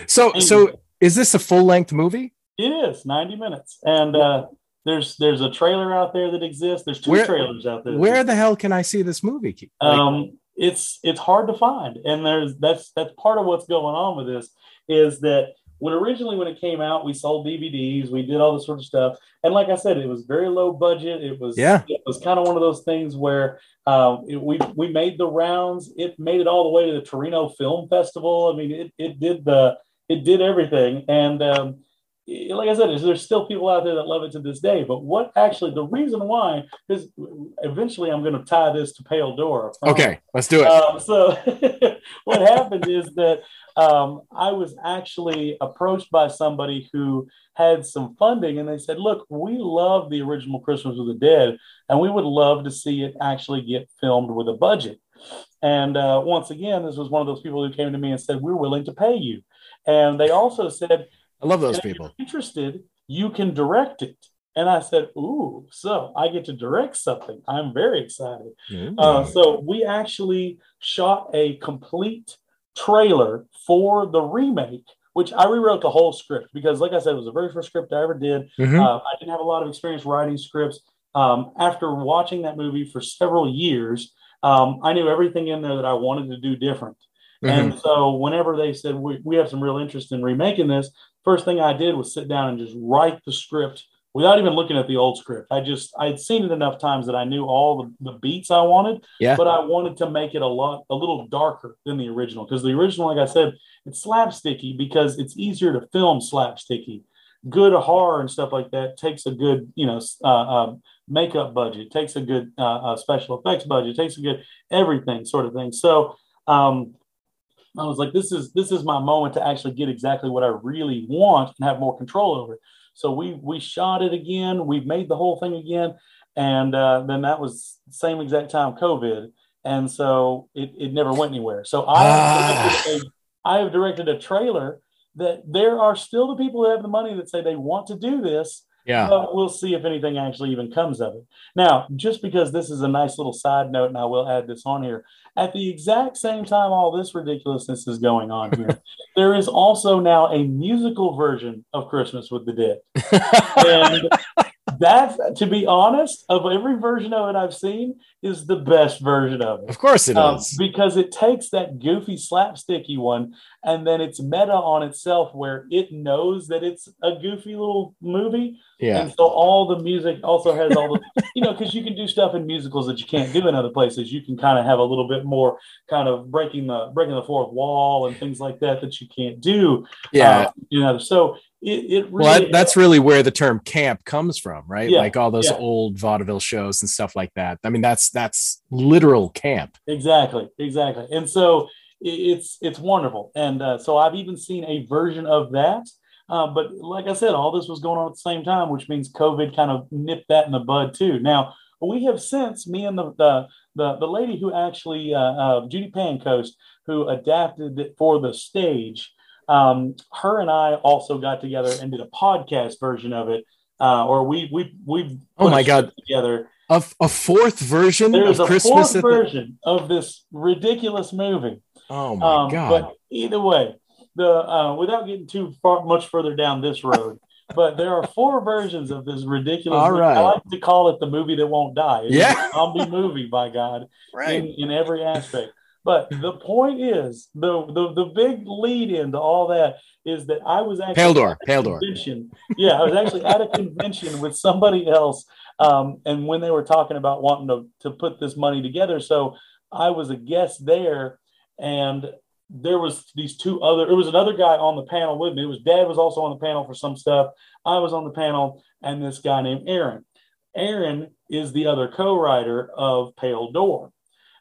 So, And- so is this a full length movie? It is 90 minutes. And uh, there's there's a trailer out there that exists. There's two Where- trailers out there. Where the hell can I see this movie? Like, um it's it's hard to find and there's that's that's part of what's going on with this is that when originally when it came out we sold dvds we did all this sort of stuff. And like i said it was very low budget. It was Yeah. it was kind of one of those things where um, it, we we made the rounds. It made it all the way to the torino film festival. I mean it, it did the it did everything. And um, like I said, there's, still people out there that love it to this day. But what actually, the reason why is eventually I'm going to tie this to Pale Door. Okay, let's do it. Um, so what happened is that um, I was actually approached by somebody who had some funding, and they said, "Look, we love the original Christmas with the Dead, and we would love to see it actually get filmed with a budget." And uh, once again, this was one of those people who came to me and said, "We're willing to pay you." And they also said, I love those people. you're interested, you can direct it. And I said, Ooh, so I get to direct something. I'm very excited. Uh, Mm. so we actually shot a complete trailer for the remake, which I rewrote the whole script because, like I said, it was the very first script I ever did. Mhm. Uh, I didn't have a lot of experience writing scripts. Um, after watching that movie for several years, um, I knew everything in there that I wanted to do different. And so whenever they said we, we have some real interest in remaking this, first thing I did was sit down and just write the script without even looking at the old script. I just I had seen it enough times that I knew all the, the beats I wanted, Yeah. but I wanted to make it a lot a little darker than the original because the original, like I said, it's slapsticky because it's easier to film slapsticky. Good horror and stuff like that takes a good you know uh, uh, makeup budget, takes a good uh, uh, special effects budget, takes a good everything sort of thing. So. Um, I was like, this is this is my moment to actually get exactly what I really want and have more control over it. So we we shot it again. We made the whole thing again, and uh, then that was same exact time COVID, and so it, it never went anywhere. So I have, a, I have directed a trailer that there are still the people who have the money that say they want to do this, Yeah. but we'll see if anything actually even comes of it. Now, just because this is a nice little side note, and I will add this on here, at the exact same time all this ridiculousness is going on here, there is also now a musical version of Christmas with the Dead. And that's, to be honest, of every version of it I've seen, is the best version of it. of course it Um, is. because it takes that goofy slapsticky one and then it's meta on itself where it knows that it's a goofy little movie Yeah. and so all the music also has all the you know because you can do stuff in musicals that you can't do in other places you can kind of have a little bit more kind of breaking the breaking the fourth wall and things like that that you can't do Yeah. uh, you know so it, it really well, that, that's really where the term camp comes from, right? Yeah, Like all those yeah. old vaudeville shows and stuff like that. I mean, that's that's literal camp. Exactly, exactly. And so it's it's wonderful. And uh, so I've even seen a version of that. Uh, but like I said, all this was going on at the same time, which means COVID kind of nipped that in the bud too. Now we have since me and the the the, the lady who actually uh, uh, Judy Pancoast who adapted it for the stage. Um, her and I also got together and did a podcast version of it. Uh, or we we we Oh my God. together A, a fourth version there's of a Christmas. fourth the- version of this ridiculous movie. oh my Um, god! But either way, the uh, without getting too far much further down this road, but there are four versions of this ridiculous. All movie. right. I like to call it the movie that won't die. It's Yeah. zombie movie by God right. in, in every aspect. But the point is, the, the the big lead into all that is that I was actually Pale door. at a Pale convention. Yeah, I was actually at a convention with somebody else, um, and when they were talking about wanting to to put this money together, so I was a guest there, and there was these two other. There was another guy on the panel with me. It was Dad was also on the panel for some stuff. I was on the panel, and this guy named Aaron. Aaron is the other co-writer of Pale Door.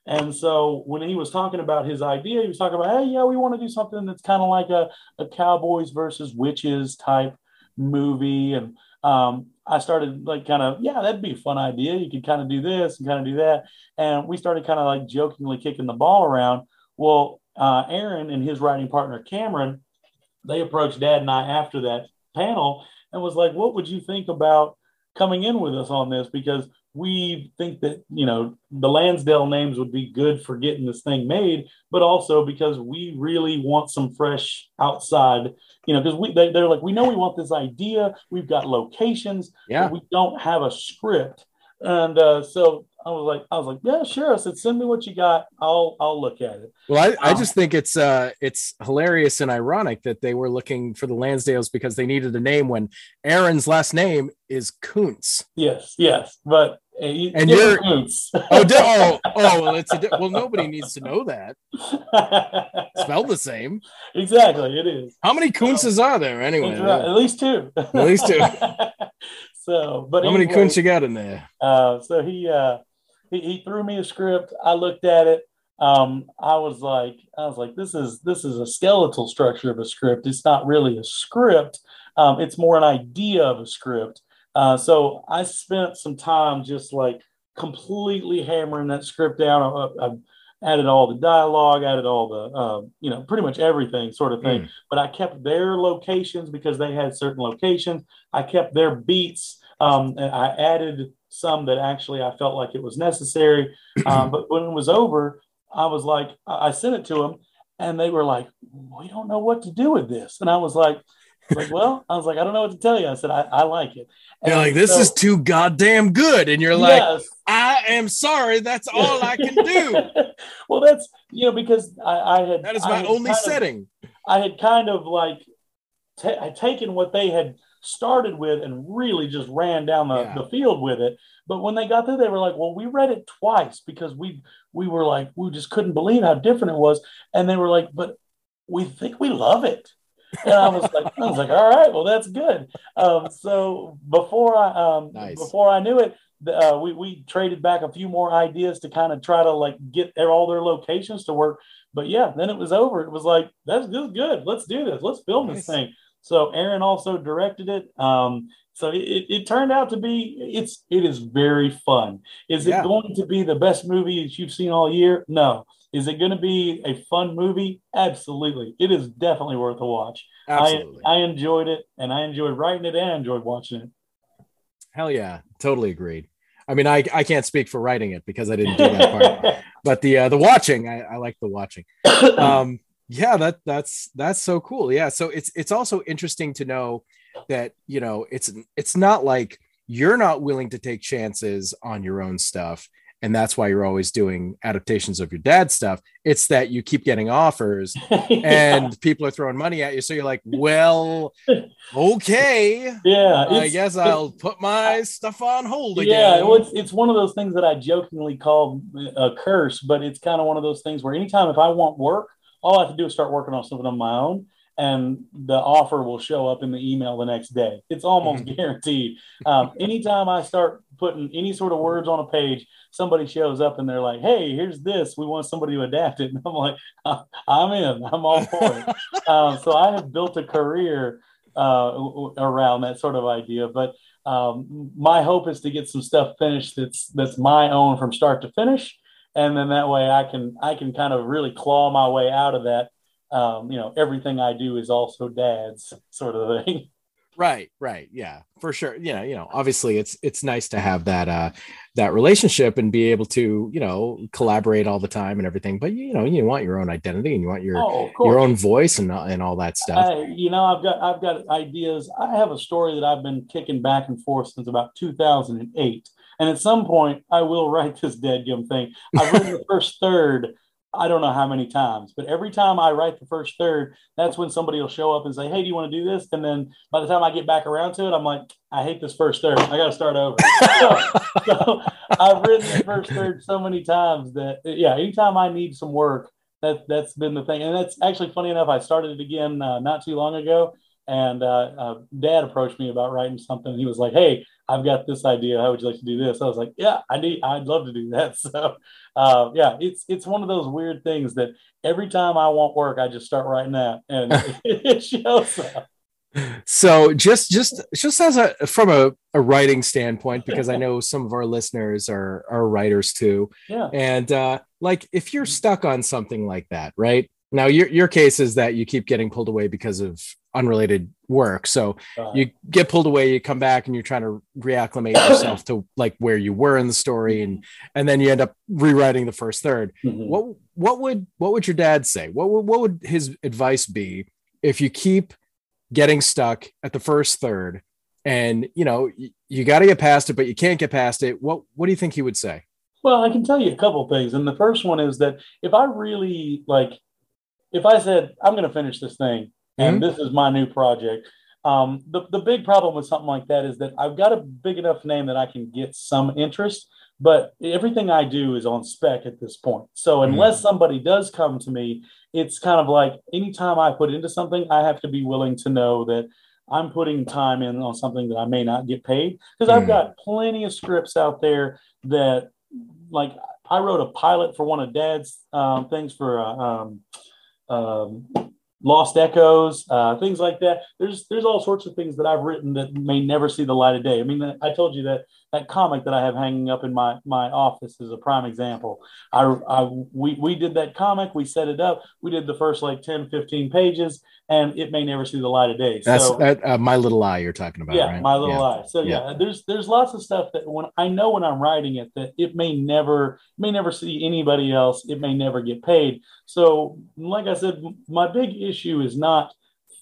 And so when he was talking about his idea, he was talking about, hey, yeah, we want to do something that's kind of like a, a cowboys versus witches type movie. And um, I started like kind of, yeah, that'd be a fun idea. You could kind of do this and kind of do that. And we started kind of like jokingly kicking the ball around. Well, uh, Aaron and his writing partner, Cameron, they approached Dad and I after that panel and was like, what would you think about coming in with us on this? Because we think that you know the Lansdale names would be good for getting this thing made, but also because we really want some fresh outside, you know, because we they, they're like we know we want this idea, we've got locations, Yeah. we don't have a script, and uh, so I was like I was like yeah sure. I said send me what you got. I'll I'll look at it. Well, I, I Um, just think it's uh it's hilarious and ironic that they were looking for the Lansdales because they needed a name when Aaron's last name is Koontz. yes yes but And you're- roots. Oh, oh, oh, well, it's a well. Nobody needs to know that. Spelled the same. exactly it is How many Koontzes are there anyway? Right. At least two. At least two. so, but How many anyway, you got in there? Uh, so he, uh, he he threw me a script. I looked at it. Um, I was like, I was like, this is this is a skeletal structure of a script. It's not really a script. Um, it's more an idea of a script. Uh, so I spent some time just like completely hammering that script down. I, I added all the dialogue, added all the, uh, you know, pretty much everything sort of thing. But I kept their locations because they had certain locations. I kept their beats. Um, and I added some that actually I felt like it was necessary. Um, but when it was over, I was like, I sent it to them and they were like, we don't know what to do with this. And I was like, like, well, I was like, I don't know what to tell you. I said, I, I like it. And you're like, this so, is too goddamn good. And you're like, yes. I am sorry. That's all I can do. well, that's, you know, because I, I had, that is my only setting. Of, I had kind of like, t- I taken what they had started with and really just ran down the, yeah. the field with it. But when they got there, they were like, well, we read it twice because we, we were like, we just couldn't believe how different it was. And they were like, but we think we love it. And I was like, I was like, all right, well, that's good. Um, so before I, um, nice. before I knew it, uh, we, we traded back a few more ideas to kind of try to like get all their locations to work. But yeah, then it was over. It was like, that's this good. Let's do this. Let's film nice. this thing. So Aaron also directed it. Um, so it, it, turned out to be it's it is very fun. Is yeah. it going to be the best movie that you've seen all year? No. Is it going to be a fun movie? Absolutely. It is definitely worth a watch. Absolutely. I, I enjoyed it and I enjoyed writing it and I enjoyed watching it. Hell yeah. Totally agreed. I mean, I, I can't speak for writing it because I didn't do that part, but the uh, the watching, I, I like the watching. Um, yeah, that that's that's so cool. Yeah, so it's it's also interesting to know that you know it's it's not like you're not willing to take chances on your own stuff and that's why you're always doing adaptations of your dad's stuff. It's that you keep getting offers yeah. and people are throwing money at you. So you're like well okay. Yeah i guess i'll put my stuff on hold again. yeah well, it's, it's one of those things that i jokingly call a curse but it's kind of one of those things where anytime if i want work all i have to do is start working on something on my own and the offer will show up in the email the next day. It's almost mm-hmm. guaranteed. Um, anytime I start putting any sort of words on a page, somebody shows up and they're like, "Hey, here's this. We want somebody to adapt it." And I'm like, "I'm in. I'm all for it." um, so I have built a career uh, around that sort of idea. But um, my hope is to get some stuff finished that's that's my own from start to finish, and then that way I can I can kind of really claw my way out of that um, you know, everything I do is also dad's sort of thing. Right, right, yeah, for sure. You know, you know, obviously, it's it's nice to have that uh that relationship and be able to you know collaborate all the time and everything. But you know, you want your own identity and you want your oh, your own voice and and all that stuff. I, you know, I've got I've got ideas. I have a story that I've been kicking back and forth since about 2008. And at some point, I will write this dead gum thing. I've written the first third I don't know how many times, but every time I write the first third, that's when somebody will show up and say, Hey, do you want to do this? And then by the time I get back around to it, I'm like, I hate this first third. I got to start over. so, so, I've written the first third so many times that, yeah, anytime I need some work, that, that's been the thing. And that's actually funny enough. I started it again uh, not too long ago. And uh, uh, dad approached me about writing something. He was like, Hey, I've got this idea. How would you like to do this? I was like, yeah, I need, I'd love to do that. So, uh, yeah, it's it's one of those weird things that every time I want work, I just start writing that, and it shows up. So just just just as a from a, a writing standpoint, because I know some of our listeners are are writers too. Yeah. And uh, like if you're stuck on something like that, right? Now your your case is that you keep getting pulled away because of unrelated work. So uh, you get pulled away, you come back and you're trying to reacclimate yourself to like where you were in the story and and then you end up rewriting the first 3rd mm-hmm. What what would what would your dad say? What would, what would his advice be if you keep getting stuck at the first third and you know you, you got to get past it but you can't get past it. What what do you think he would say? Well, I can tell you a couple things. And the first one is that if I really like if I said I'm going to finish this thing and mm-hmm. this is my new project. Um, the, the big problem with something like that is that I've got a big enough name that I can get some interest, but everything I do is on spec at this point. So mm-hmm. unless mm-hmm. somebody does come to me, it's kind of like anytime I put into something, I have to be willing to know that I'm putting time in on something that I may not get paid because mm-hmm. I've got plenty of scripts out there that like I wrote a pilot for one of dad's um, things for uh, um, um, Lost Echoes, uh, things like that. There's there's all sorts of things that I've written that may never see the light of day. I mean, I told you that that comic that I have hanging up in my my office is a prime example. I, I we we did that comic, we set it up, we did the first like 10, 15 pages, and it may never see the light of day. That's so, that, uh, my little eye you're talking about. Yeah, right? my little yeah. eye. So yeah. yeah. there's there's lots of stuff that when I know when I'm writing it that it may never may never see anybody else. It may never get paid. So like I said, my big issue is not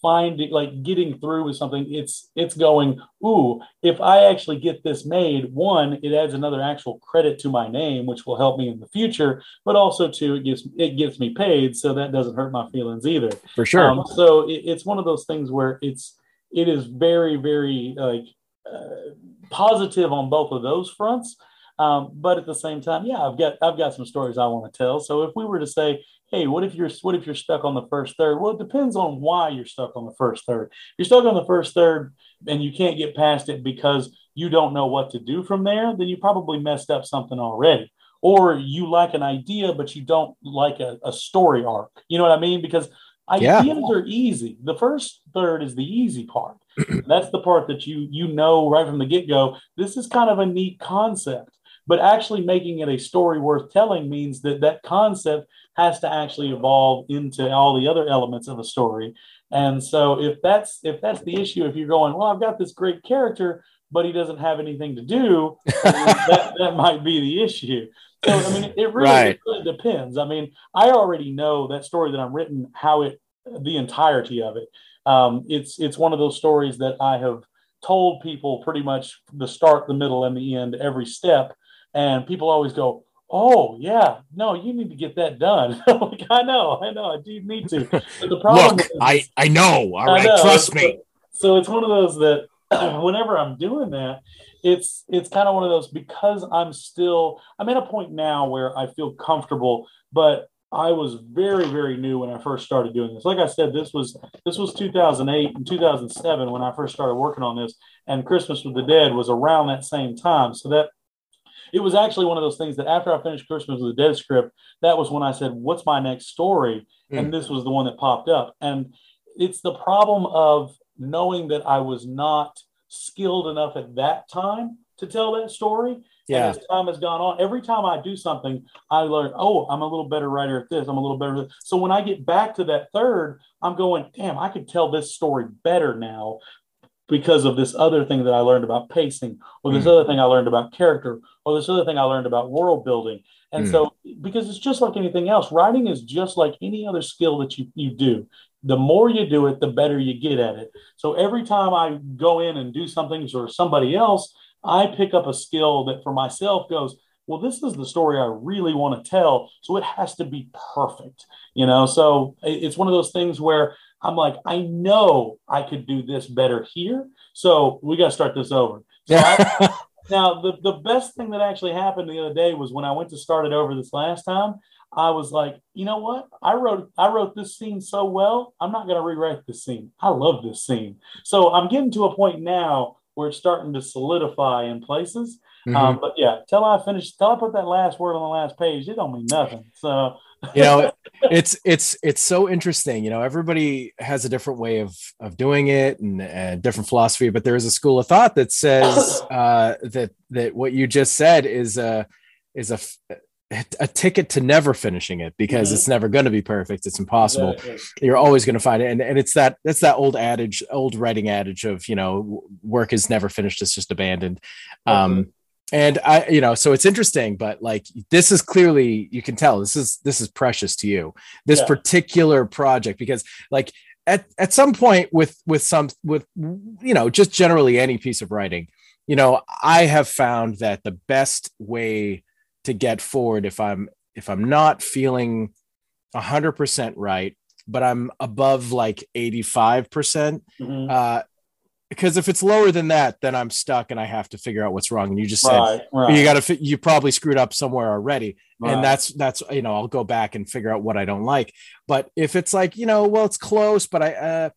finding like getting through with something it's it's going ooh if i actually get this made one it adds another actual credit to my name which will help me in the future but also two it gives it gets me paid so that doesn't hurt my feelings either. For sure. Um, so it, it's one of those things where it's it is very very like uh, positive on both of those fronts. Um, but at the same time yeah i've got i've got some stories i want to tell. So if we were to say hey, what if you're what if you're stuck on the first third? Well, it depends on why you're stuck on the first third. If you're stuck on the first third and you can't get past it because you don't know what to do from there, then you probably messed up something already. Or you like an idea, but you don't like a, a story arc. You know what I mean? Because ideas yeah. are easy. The first third is the easy part. That's the part that you you know right from the get go. This is kind of a neat concept but actually making it a story worth telling means that that concept has to actually evolve into all the other elements of a story. And so if that's if that's the issue, if you're going, well, I've got this great character, but he doesn't have anything to do, that, that might be the issue. So I mean, it really, right. it really depends. I mean, I already know that story that I'm written, how it the entirety of it. Um, it's it's one of those stories that I have told people pretty much the start, the middle, and the end, every step. And people always go, oh yeah no you need to get that done. Like i know i know i do need to. But the problem Look, is, i i know all right know, trust me. so it's one of those that whenever i'm doing that it's it's kind of one of those because i'm still i'm at a point now where i feel comfortable but i was very very new when i first started doing this. Like i said this was this was 2008 and 2007 when i first started working on this and christmas with the dead was around that same time. So that it was actually one of those things that after I finished Christmas with the Dead script, that was when I said, "What's my next story?" Mm. And this was the one that popped up. And it's the problem of knowing that I was not skilled enough at that time to tell that story. Yeah. And as time has gone on, every time I do something, I learn, oh, I'm a little better writer at this. I'm a little better. So when I get back to that third, I'm going, damn, I could tell this story better now because of this other thing that I learned about pacing, or this mm. other thing I learned about character, or this other thing I learned about world building. And mm. so, because it's just like anything else, writing is just like any other skill that you, you do. The more you do it, the better you get at it. So every time I go in and do something for somebody else, I pick up a skill that for myself goes, well, this is the story I really want to tell. So it has to be perfect, you know? So it's one of those things where I'm like, I know I could do this better here. So we got to start this over. So I, now, the, the best thing that actually happened the other day was when I went to start it over this last time. I was like, you know what? I wrote I wrote this scene so well. I'm not going to rewrite this scene. I love this scene. So I'm getting to a point now where it's starting to solidify in places. Mm-hmm. Um, but yeah, till I finish, till I put that last word on the last page, it don't mean nothing. So you know it's it's it's so interesting you know everybody has a different way of of doing it and, and different philosophy but there is a school of thought that says uh that that what you just said is a is a a ticket to never finishing it because mm-hmm. it's never going to be perfect. It's impossible. Exactly. you're always going to find it. And, and it's that that's that old adage old writing adage of you know work is never finished it's just abandoned. Um and i you know so it's interesting but like this is clearly you can tell this is this is precious to you this yeah. particular project because like at at some point with with some with you know just generally any piece of writing you know i have found that the best way to get forward if i'm if i'm not feeling 100% right but i'm above like 85% mm hmm uh because if it's lower than that, then I'm stuck and I have to figure out what's wrong. And you just said right, right. you got to you probably screwed up somewhere already, right. and that's that's you know I'll go back and figure out what I don't like. But if it's like you know, well, it's close, but I uh,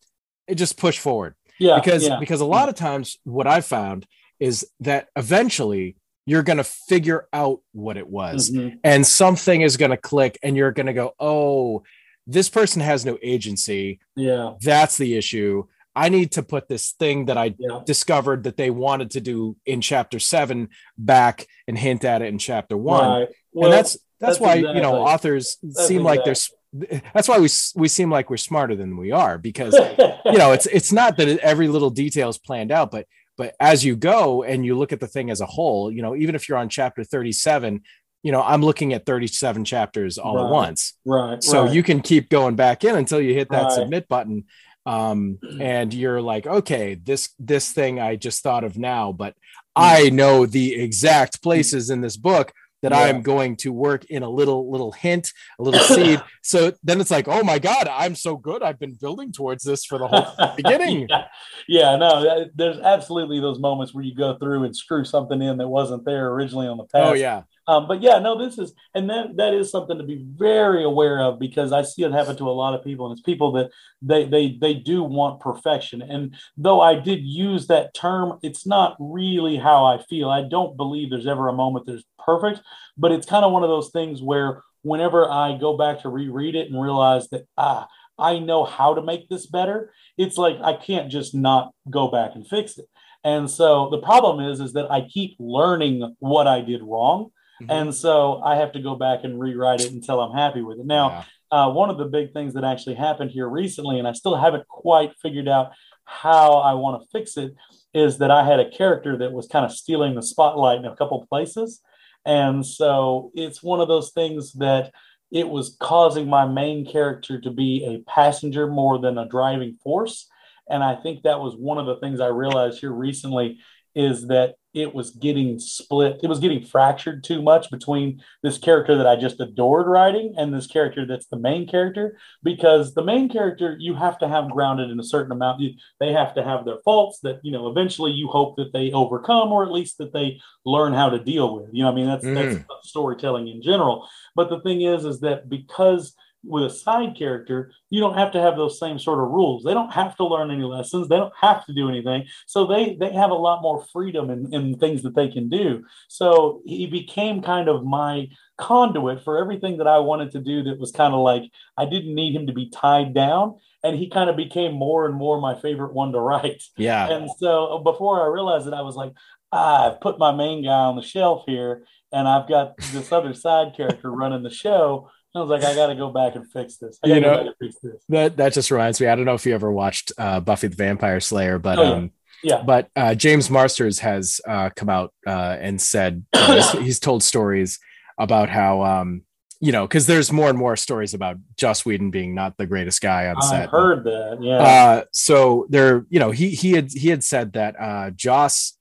it just push forward. Yeah, because yeah. because a lot of times what I've found is that eventually you're going to figure out what it was, mm-hmm. and something is going to click, and you're going to go, oh, this person has no agency. Yeah, that's the issue I need to put this thing that I yeah. discovered that they wanted to do in chapter seven back and hint at it in chapter one. Right. Well, and that's, that's, that's why, exactly. you know, authors that's seem exactly. like they're, that's why we, we seem like we're smarter than we are because, you know, it's, it's not that every little detail is planned out, but, but as you go and you look at the thing as a whole, you know, even if you're on chapter 37, you know, I'm looking at 37 chapters all right. at once. Right. So right. you can keep going back in until you hit that right. submit button um, and you're like, okay, this this thing I just thought of now, but hmm. I know the exact hmm. places in this book that yeah. I'm going to work in a little little hint, a little seed. So then it's like, oh my god, I'm so good. I've been building towards this for the whole beginning. yeah. yeah, no, uh, there's absolutely those moments where you go through and screw something in that wasn't there originally on the oh, past. Oh yeah. Um, but yeah, no, this is, and that that is something to be very aware of because I see it happen to a lot of people, and it's people that they they they do want perfection. And though I did use that term, it's not really how I feel. I don't believe there's ever a moment that's perfect, but it's kind of one of those things where whenever I go back to reread it and realize that ah, I know how to make this better, it's like I can't just not go back and fix it. And so the problem is, is that I keep learning what I did wrong Mm-hmm. And so I have to go back and rewrite it until I'm happy with it. Now, yeah. uh, one of the big things that actually happened here recently, and I still haven't quite figured out how I want to fix it, is that I had a character that was kind of stealing the spotlight in a couple places. And so it's one of those things that it was causing my main character to be a passenger more than a driving force. And I think that was one of the things I realized here recently is that it was getting split. It was getting fractured too much between this character that I just adored writing and this character that's the main character. Because the main character, you have to have grounded in a certain amount. They have to have their faults that, you know, eventually you hope that they overcome or at least that they learn how to deal with. You know, I mean, that's, mm. that's storytelling in general. But the thing is, is that because with a side character, you don't have to have those same sort of rules. They don't have to learn any lessons. They don't have to do anything. So they they have a lot more freedom in, in things that they can do. So he became kind of my conduit for everything that I wanted to do that was kind of like I didn't need him to be tied down. And he kind of became more and more my favorite one to write. Yeah. And so before I realized it, I was like, ah, I've put my main guy on the shelf here and I've got this other side character running the show I was like, I got to go back and fix this. you know, fix this. That that just reminds me. I don't know if you ever watched uh, Buffy the Vampire Slayer, but oh, yeah. um, yeah. But uh, James Marsters has uh, come out uh, and said he's, he's, told stories about how um, you know because there's more and more stories about Joss Whedon being not the greatest guy on set. I've heard that. Yeah. Uh, so there, you know, he he had he had said that uh, Joss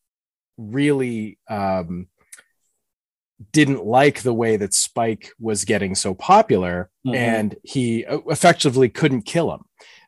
really um, didn't like the way that Spike was getting so popular mm-hmm. and he uh, effectively couldn't kill him.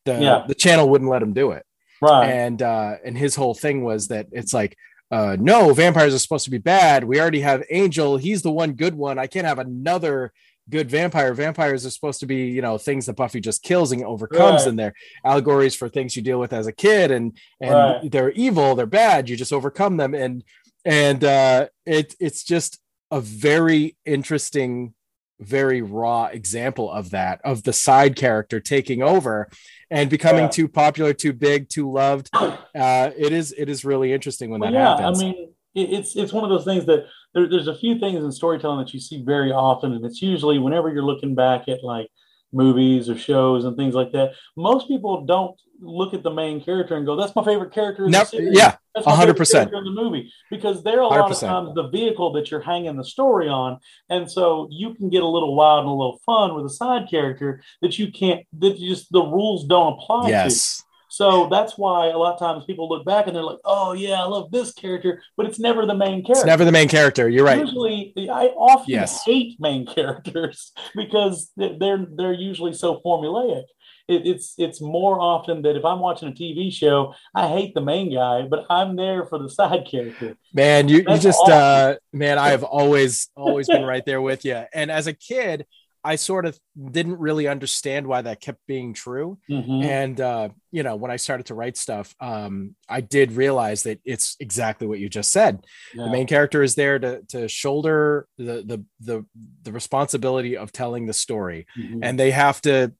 The yeah. the channel wouldn't let him do it. Right. And uh and his whole thing was that it's like uh no, vampires are supposed to be bad. We already have Angel, he's the one good one. I can't have another good vampire. Vampires are supposed to be, you know, things that Buffy just kills and overcomes, right. and they're allegories for things you deal with as a kid, and and right. they're evil, they're bad. You just overcome them, and and uh, it it's just a very interesting very raw example of that of the side character taking over and becoming yeah. too popular too big too loved uh, it is it is really interesting when well, that yeah, happens i mean it's it's one of those things that there, there's a few things in storytelling that you see very often and it's usually whenever you're looking back at like movies or shows and things like that most people don't look at the main character and go, "That's my favorite character." In the Yeah, hundred percent in the movie because they're a lot 100%. of times the vehicle that you're hanging the story on, and so you can get a little wild and a little fun with a side character that you can't. That just the rules don't apply yes. to. So that's why a lot of times people look back and they're like, "Oh yeah, I love this character," but it's never the main character. It's never the main character. You're right. Usually, I often yes. hate main characters because they're they're usually so formulaic it, it's it's more often that if I'm watching a TV show, I hate the main guy, but I'm there for the side character. Man, you, you just awesome. uh man, I have always always been right there with you. And as a kid, I sort of didn't really understand why that kept being true. Mm-hmm. And uh, you know, when I started to write stuff, um, I did realize that it's exactly what you just said. Yeah. The main character is there to to shoulder the the the the responsibility of telling the story, mm-hmm. and they have to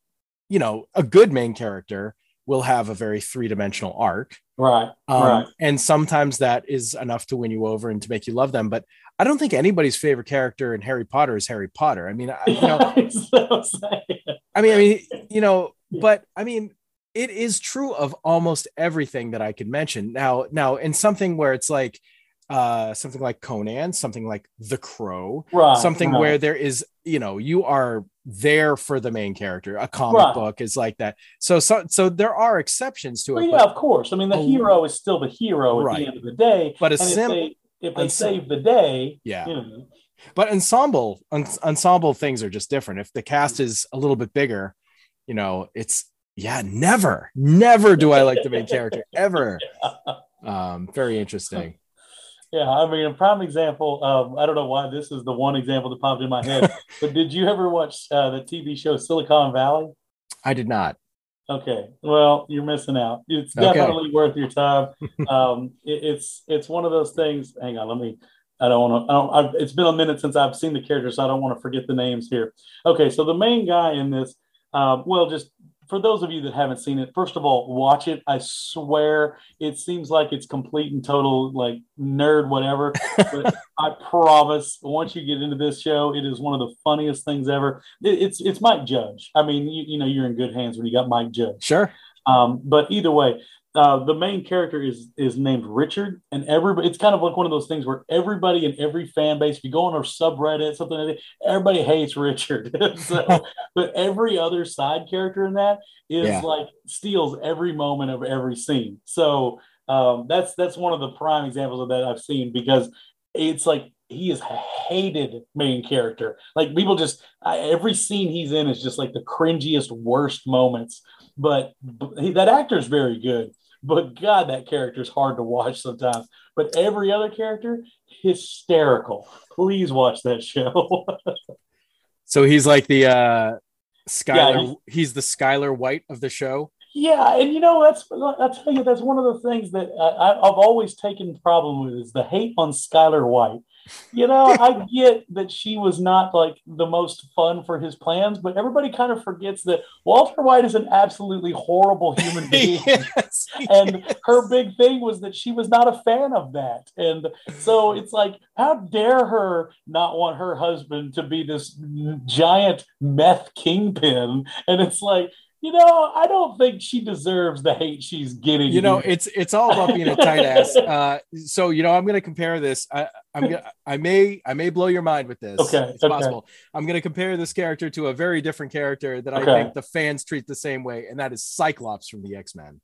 you know, a good main character will have a very three-dimensional arc. Right. Um, right. And sometimes that is enough to win you over and to make you love them. But I don't think anybody's favorite character in Harry Potter is Harry Potter. I mean, I, you know, I mean, I mean, you know, but I mean, it is true of almost everything that I could mention. Now, now, in something where it's like, uh something like Conan, something like The Crow, right, something right. where there is, you know, you are there for the main character. A comic Right. book is like that. So so so there are exceptions to Well, it, yeah, of course. I mean, the Oh, hero is still the hero at the end of the day. but a And if they if they save the day, yeah. you know, But ensemble en- ensemble things are just different. If the cast is a little bit bigger, you know, it's yeah, never, never do I like the main character ever. Um, very interesting. Yeah, I mean, a prime example. Um, I don't know why this is the one example that popped in my head, but did you ever watch uh, the TV show Silicon Valley? I did not. Okay, well, you're missing out. It's Okay. definitely worth your time. Um, it, it's it's one of those things. Hang on, let me. I don't want to. I don't. I've, it's been a minute since I've seen the characters, so I don't want to forget the names here. Okay, so the main guy in this. Um, well, just for those of you that haven't seen it, first of all, watch it. I swear, it seems like it's complete and total like nerd whatever. But I promise, once you get into this show, it is one of the funniest things ever. It, it's it's Mike Judge. I mean, you, you know, you're in good hands when you got Mike Judge. Sure. Um, but either way, uh, the main character is is named Richard, and everybody. It's kind of like one of those things where everybody in every fan base, if you go on a subreddit, something like that, everybody hates Richard. so, but every other side character in that is Yeah. like steals every moment of every scene. So um, that's that's one of the prime examples of that I've seen because it's like he is a hated main character. Like people just I, every scene he's in is just like the cringiest, worst moments. But, he, that actor is very good. But God, that character is hard to watch sometimes. But every other character, hysterical. Please watch that show. So he's like the uh Skyler. Yeah, he's the Skyler White of the show. Yeah, and you know that's I tell you that's one of the things that I, I've always taken problem with is the hate on Skyler White. You know, I get that she was not like the most fun for his plans, but everybody kind of forgets that Walter White is an absolutely horrible human being. Yes, and her big thing was that she was not a fan of that. And so it's like how dare her not want her husband to be this giant meth kingpin? And it's like you know i don't think she deserves the hate she's getting. You know it's it's all about being a tight ass. Uh so you know i'm gonna compare this. I i'm gonna i may i may blow your mind with this. Okay, it's okay. possible. I'm gonna compare this character to a very different character that i think the fans treat the same way and that is cyclops from the x-men.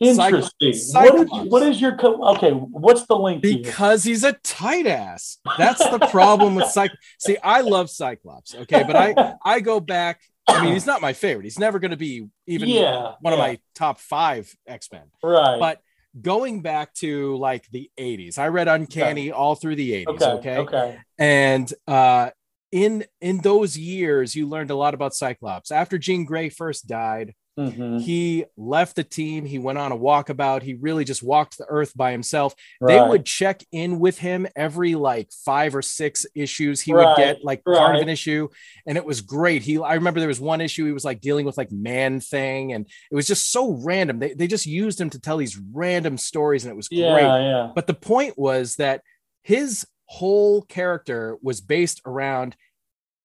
Interesting. Cyclops. what is, what is your co- okay what's the link because he's a tight ass. That's the problem with cyclops see i love cyclops okay but i i go back i mean he's not my favorite. He's never gonna be even yeah one of my top five x-men. Right. But going back to like the 80s i read uncanny all through the 80s okay okay, okay. And uh in in those years you learned a lot about cyclops. After Jean Grey first died Mhm. he left the team. He went on a walkabout. He really just walked the earth by himself. They would check in with him every like five or six issues. He Right, would get like part of an issue and it was great. He i remember there was one issue he was like dealing with like man thing and it was just so random. They, they just used him to tell these random stories and it was yeah great. yeah. But the point was that his whole character was based around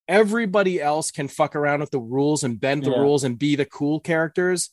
everybody else can fuck around with the rules and bend the Yeah. rules and be the cool characters,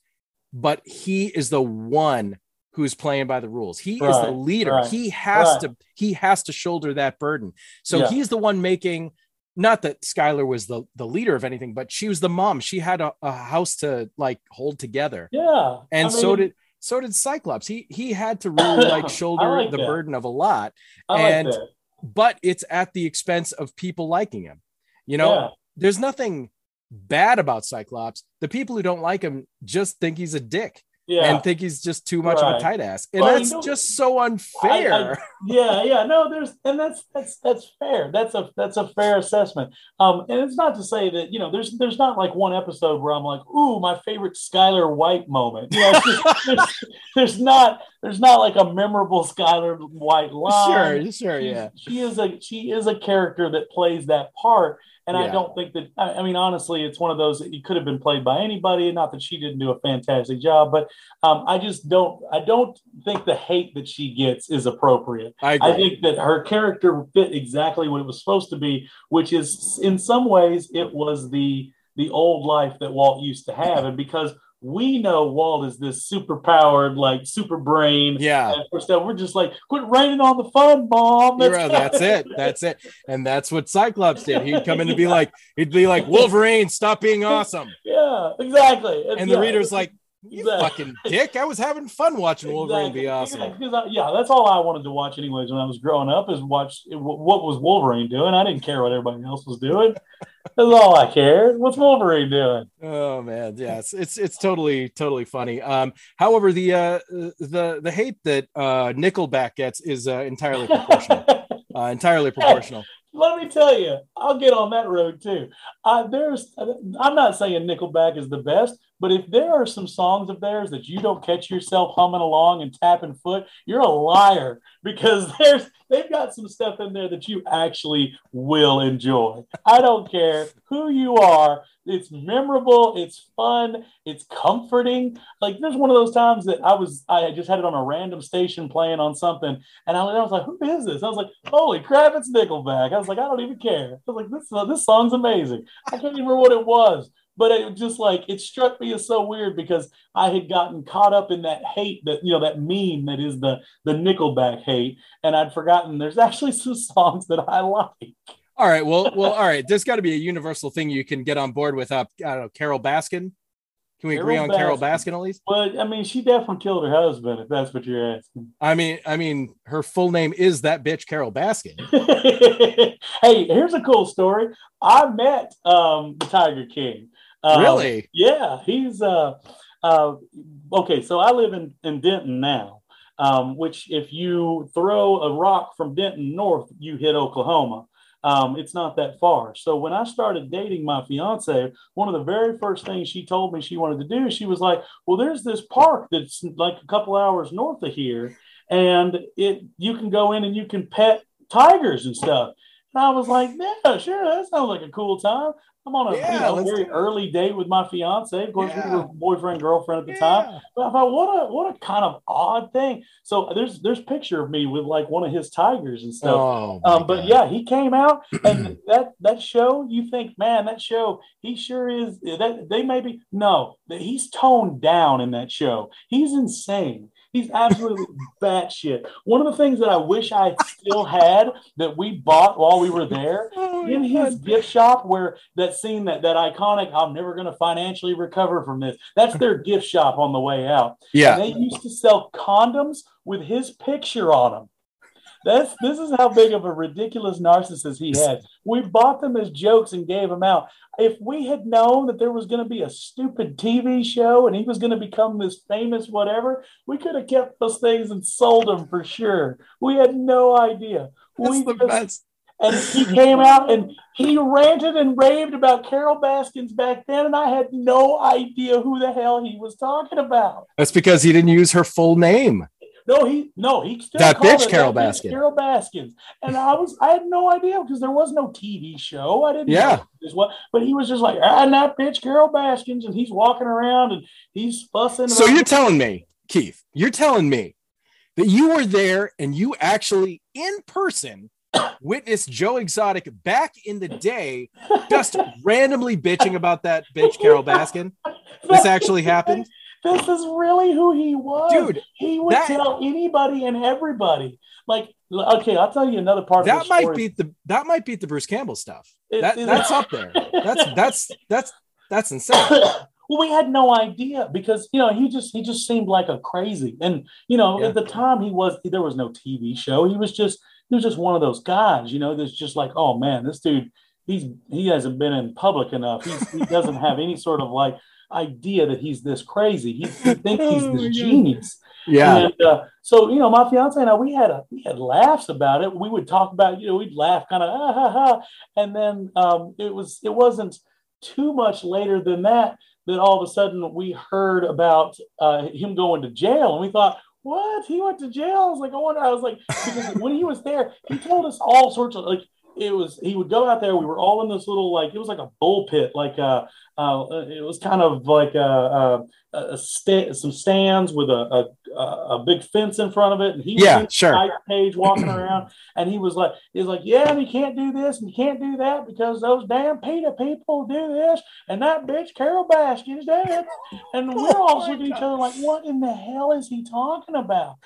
but he is the one who's playing by the rules. He is the leader. right, He has right. to he has to shoulder that burden. So Yeah. he's the one making not that Skyler was the the leader of anything, but she was the mom. She had a, a house to like hold together. yeah And I so mean, did so did Cyclops. He he had to really like shoulder like the that. burden of a lot I and- that. but it's at the expense of people liking him. You know, Yeah. there's nothing bad about Cyclops. The people who don't like him just think he's a dick yeah and think he's just too much of a tight ass. And Well, you that's know- just so unfair. I- I- yeah, yeah, no, there's, and that's that's that's fair. That's a that's a fair assessment. Um, and it's not to say that you know, there's there's not like one episode where I'm like, ooh, my favorite Skyler White moment. You know, there's, there's not there's not like a memorable Skyler White line. sure, sure, yeah. she is a she is a character that plays that part. And I don't think that I, mean honestly, it's one of those that it could have been played by anybody. Not that she didn't do a fantastic job, but um, I just don't I don't think the hate that she gets is appropriate. I. I think that her character fit exactly what it was supposed to be, which is in some ways it was the the old life that Walt used to have, and because we know Walt is this super powered, like super brain. Yeah. And stuff, we're just like, quit raining on the fun, mom. That's, Hero, that's it. That's it. And that's what Cyclops did. He'd come in to be like, he'd be like, Wolverine, stop being awesome. Yeah, exactly. And, and the reader's like, you exactly. fucking dick. I was having fun watching Wolverine exactly. be awesome. Yeah, yeah, that's all I wanted to watch anyways when I was growing up is watch what was Wolverine doing. I didn't care what everybody else was doing. that's all I cared. What's Wolverine doing? Oh man, yes, it's it's totally totally funny. Um, however, the uh the the hate that uh Nickelback gets is uh, entirely proportional. uh, entirely proportional let me tell you, I'll get on that road too. Uh, there's, I'm not saying Nickelback is the best, but if there are some songs of theirs that you don't catch yourself humming along and tapping foot, you're a liar because there's they've got some stuff in there that you actually will enjoy. I don't care who you are. It's memorable. It's fun. It's comforting. Like there's one of those times that I was I just had it on a random station playing on something, and I, was like, "Who is this?" I was like, "Holy crap, it's Nickelback!" I was like, "I don't even care." I was like, "This this song's amazing." I can't even remember what it was, but it just like it struck me as so weird because I had gotten caught up in that hate that you know that meme that is the the Nickelback hate, and I'd forgotten there's actually some songs that I like. All right. Well, well, all right. There's got to be a universal thing you can get on board with. Up, uh, I don't know, Carole Baskin. Can we Carole agree on Baskin. Carole Baskin at least? Well, I mean, she definitely killed her husband. If that's what you're asking. I mean, I mean, her full name is that bitch Carole Baskin. hey, here's a cool story. I met um, the Tiger King. Um, really? Yeah, he's uh, uh, okay. So I live in in Denton now. Um, which, if you throw a rock from Denton north, you hit Oklahoma. Um, it's not that far. So when I started dating my fiance, one of the very first things she told me she wanted to do, she was like, "Well, there's this park that's like a couple hours north of here, and it you can go in and you can pet tigers and stuff." And I was like, "Yeah, sure, that sounds like a cool time." I'm on a yeah, you know, very early date with my fiance. Of course, yeah. we were boyfriend girlfriend at the yeah. time. But I thought, what a what a kind of odd thing. So there's there's picture of me with like one of his tigers and stuff. Oh, um, but yeah, he came out and that that show. You think, man, that show. He sure is. That they maybe no. He's toned down in that show. He's insane. He's absolutely batshit. One of the things that I wish I still had that we bought while we were there oh in his God. gift shop, where that scene that that iconic, I'm never going to financially recover from this. That's their gift shop on the way out. Yeah, and they used to sell condoms with his picture on them. That's this is how big of a ridiculous narcissist he had. We bought them as jokes and gave them out. If we had known that there was going to be a stupid TV show and he was going to become this famous whatever, we could have kept those things and sold them for sure. We had no idea. That's we the just, best. And he came out and he ranted and raved about Carole Baskins back then, and I had no idea who the hell he was talking about. That's because he didn't use her full name. No, he no, he still that bitch Carole Baskin. Carole Baskins. And I was I had no idea because there was no TV show. I didn't yeah. but he was just like, ah, and that bitch Carole Baskins, and he's walking around and he's fussing. So you're telling me, Keith, you're telling me that you were there and you actually in person witnessed Joe Exotic back in the day just randomly bitching about that bitch Carole Baskin. This actually happened. This is really who he was. Dude, he would that, tell anybody and everybody. Like, okay, I'll tell you another part that might beat the that might beat the Bruce Campbell stuff. It, that, it, that's up there. That's that's that's that's insane. well, we had no idea because you know he just he just seemed like a crazy, and you know yeah. at the time he was there was no TV show. He was just he was just one of those guys, you know, that's just like, oh man, this dude, he's he hasn't been in public enough. He's, he doesn't have any sort of like idea that he's this crazy. He, he thinks he's oh this genius. Yeah. And uh, so, you know, my fiance and I, we had a we had laughs about it. We would talk about, you know, we'd laugh kind of ah, ha, ha. and then um, it was it wasn't too much later than that that all of a sudden we heard about uh, him going to jail, and we thought, what? He went to jail? I was like, I wonder. I was like, because when he was there, he told us all sorts of like it was he would go out there. We were all in this little like it was like a bull pit, like uh, uh it was kind of like a, a, a sta- some stands with a, a, a big fence in front of it, and he Yeah, in the sure. ice cage walking around, and he was like he was like yeah, and you can't do this and you can't do that because those damn PETA people do this, and that bitch Carole Baskin is dead, and we're Oh all my looking at each other like what in the hell is he talking about?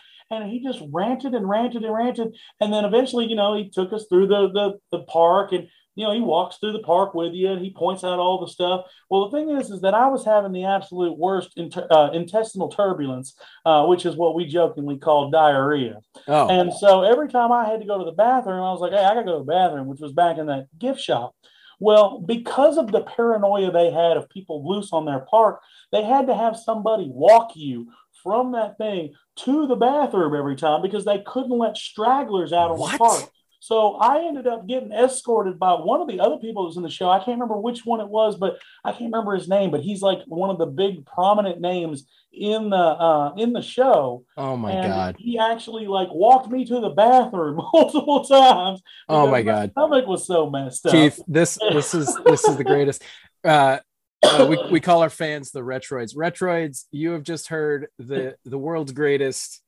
And he just ranted and ranted and ranted. And then eventually, you know, he took us through the, the, the park and, you know, he walks through the park with you and he points out all the stuff. Well, the thing is, is that I was having the absolute worst inter, uh, intestinal turbulence, uh, which is what we jokingly call diarrhea. Oh, And so every time I had to go to the bathroom, I was like, hey, I got to go to the bathroom, which was back in that gift shop. Well, because of the paranoia they had of people loose on their park, they had to have somebody walk you from that thing to the bathroom every time because they couldn't let stragglers out on What? the park. So I ended up getting escorted by one of the other people that was in the show. I can't remember which one it was, but I can't remember his name. But he's like one of the big prominent names in the uh, in the show. oh my and god. He actually like walked me to the bathroom multiple times. Oh because my god. stomach was so messed up. Keith, this this is this is the greatest. Uh, uh, we, we call our fans the Retroids. Retroids, you have just heard the the world's greatest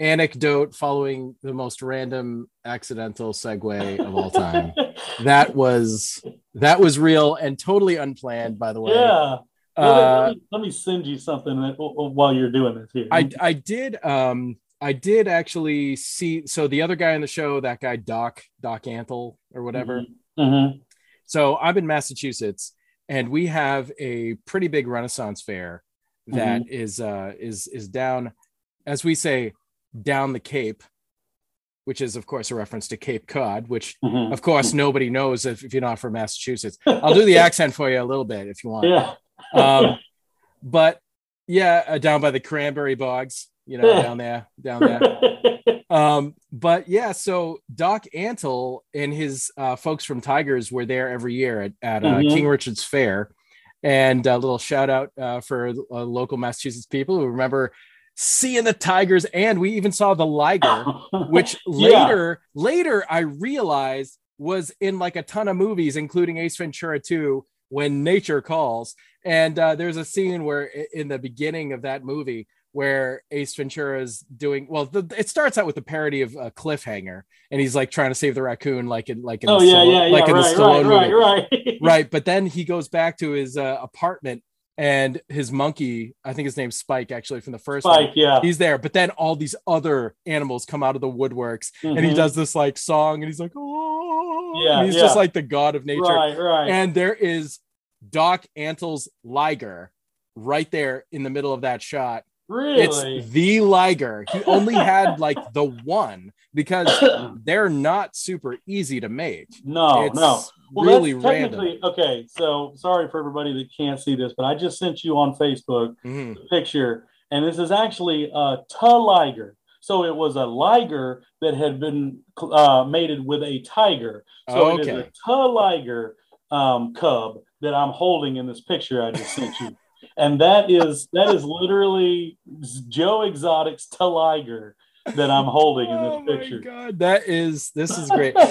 anecdote following the most random accidental segue of all time. That was that was real and totally unplanned, by the way. yeah. Let- Uh, let, me, let me send you something that- while you're doing this here. I I did um I did actually see so the other guy in the show, that guy Doc Doc Antle or whatever. Mhm. So I'm in Massachusetts, and we have a pretty big Renaissance fair that is uh, is is down, as we say, down the Cape, which is of course a reference to Cape Cod, which Mhm. of course nobody knows if, if you're not from Massachusetts. I'll do the accent for you a little bit if you want. Yeah. Um, but yeah, uh, down by the cranberry bogs, you know, down there, down there. Um, but yeah, so Doc Antle and his uh, folks from Tigers were there every year at, at uh, Mhm. King Richard's Faire. And a little shout out uh, for uh, local Massachusetts people who remember seeing the Tigers, and we even saw the Liger, which Yeah. later later I realized was in like a ton of movies, including Ace Ventura 2, when nature calls. And uh, there's a scene where in the beginning of that movie where Ace Ventura is doing well. The, it starts out with a parody of a cliffhanger, and he's like trying to save the raccoon, like in like in oh the yeah, Stallone- yeah, yeah. like in the right, Stallone right, movie right, right, right but then he goes back to his uh, apartment and his monkey i think his name's spike actually from the first one Spike, yeah. he's there but then all these other animals come out of the woodworks and he Mhm. does this like song and he's like oh Yeah, and he's yeah. just like the god of nature Right, right. and there is doc antle's liger right there in the middle of that shot really? it's the liger he only had like the one because they're not super easy to make no, it's no. Well, really that's random technically okay. So sorry for everybody that can't see this, but I just sent you on Facebook Mhm. the picture, and this is actually a tiliger. So it was a liger that had been uh, mated with a tiger. So it is Okay. a tiliger um, cub that I'm holding in this picture I just sent you, and that is that is literally Joe Exotic's tiliger that I'm holding in Oh this my picture. god, that is this is great.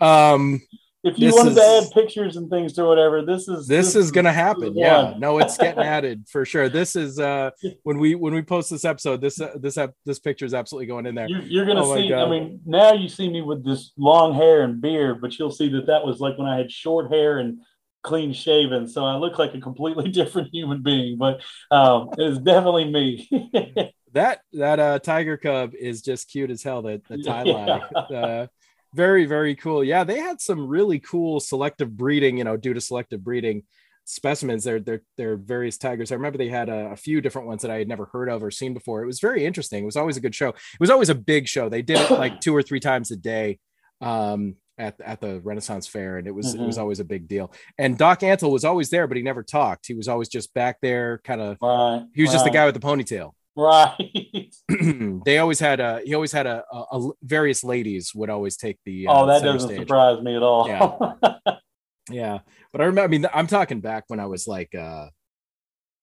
Um, if you This wanted to add pictures and things to whatever, this is this is gonna happen. Yeah, no, it's getting added for sure. This is uh when we when we post this episode, this uh, this ep- this picture is absolutely going in there. You, you're gonna Oh see. I mean, now you see me with this long hair and beard, but you'll see that that was like when I had short hair and clean shaven, so I look like a completely different human being. But um, it is definitely me. That that uh tiger cub is just cute as hell. That the tie Yeah. uh, very very cool. Yeah, they had some really cool selective breeding. You know, due to selective breeding specimens. They're they're they're various tigers. I remember they had a, a few different ones that I had never heard of or seen before. It was very interesting. It was always a good show. It was always a big show. They did it like two or three times a day. Um, at, at the Renaissance Fair, and it was it was Mhm. always a big deal. And Doc Antle was always there, but he never talked. He was always just back there, kind of. right. He was just the guy with the ponytail. Right. they always had a he always had a, a, a- various ladies would always take the uh, oh, that doesn't stage. surprise me at all. yeah yeah, but i remember i mean i'm talking back when i was like uh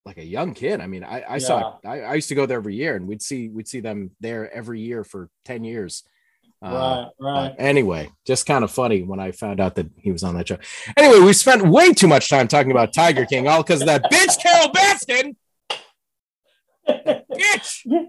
like a young kid i mean i i saw I, I used to go there every year and we'd see we'd see them there every year for 10 years Uh, right, right. Anyway, just kind of funny when I found out that he was on that show. Anyway, we spent way too much time talking about Tiger King, all because of that bitch Carole Baskin. bitch.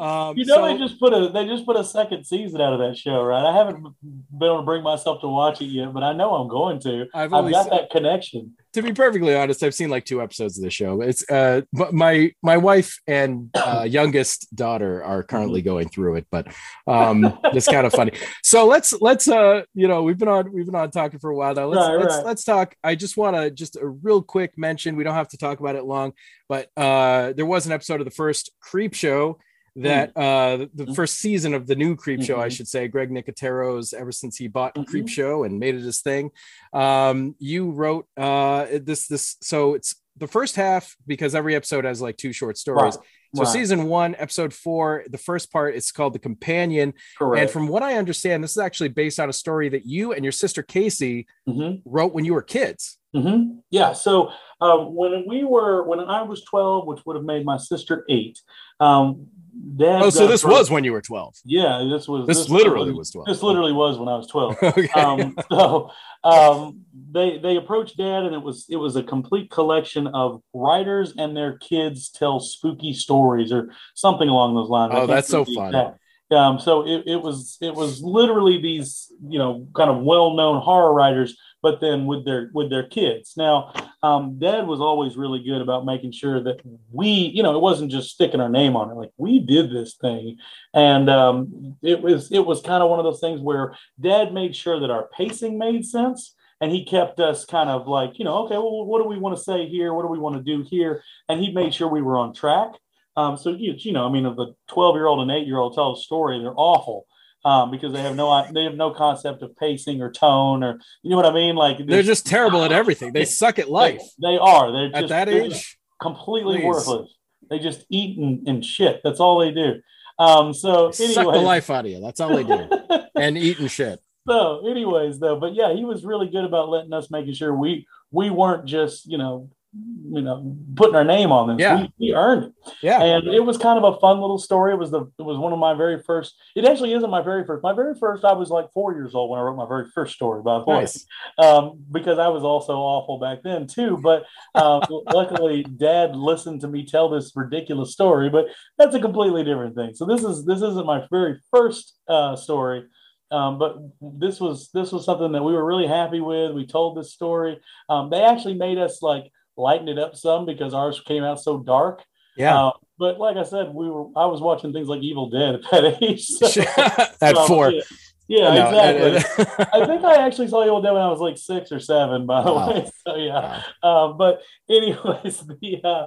Um, you know so- they just put a they just put a second season out of that show, right? I haven't been able to bring myself to watch it yet, but I know I'm going to. I've I've, got that connection. To be perfectly honest, I've seen like two episodes of the show. It's uh, but my my wife and uh, youngest daughter are currently going through it, but um, it's kind of funny. So let's let's uh, you know, we've been on we've been on talking for a while now. Let's Right, let's right. let's talk. I just want to just a real quick mention. We don't have to talk about it long, but uh, there was an episode of the first Creep Show. That uh the- the first season of the new creep show, I Mhm. should say, Greg Nicotero's ever since he bought Creep Mhm. Show and made it his thing um you wrote uh this this so it's the first half because every episode has like two short stories Right, so right. season one episode four the first part it's called the companion Correct. and from what i understand this is actually based on a story that you and your sister Kasey Mhm. wrote when you were kids hmm Yeah. So um, when we were, when I was 12, which would have made my sister eight, um, dad. oh so this drunk- was when you were 12 Yeah, this was. this, literally was 12 This literally was when I was 12. okay um, so um, they they approached dad and it was it was a complete collection of writers and their kids tell spooky stories or something along those lines. Oh, that's so fun. exact- Um, so it, it was it was literally these you know kind of well known horror writers, but then with their with their kids. Now, um, Dad was always really good about making sure that we you know it wasn't just sticking our name on it. Like we did this thing, and um, it was it was kind of one of those things where Dad made sure that our pacing made sense. And he kept us kind of like, you know, okay, well, what do we want to say here? What do we want to do here? And he made sure we were on track. Um, so you, you know, I mean, if a 12 year old and eight year old tell a story, they're awful um, because they have no they have no concept of pacing or tone or you know what I mean. Like they're just terrible at everything they suck at life They, they are. They're at that age completely Please. worthless. They just eat and, and shit. That's all they do. Um, so suck the life out of you that's all they do and eating shit so anyways though but yeah he was really good about letting us making sure we we weren't just you know you know putting our name on this Yeah. we, we earned it yeah and it was kind of a fun little story it was the it was one of my very first it actually isn't my very first my very first i was like four years old when i wrote my very first story by the way nice um, because I was also awful back then too. But um, luckily, Dad listened to me tell this ridiculous story. But that's a completely different thing. So this is this isn't my very first uh, story. Um, but this was this was something that we were really happy with. We told this story. Um, they actually made us like lighten it up some because ours came out so dark. yeah Uh, but like I said, we were I was watching things like Evil Dead at that age. So, at so, four yeah, yeah No, exactly. I think I actually saw Evil Dead when I was like six or seven, by the Wow. way. So yeah. Wow. Uh, but anyways, the uh,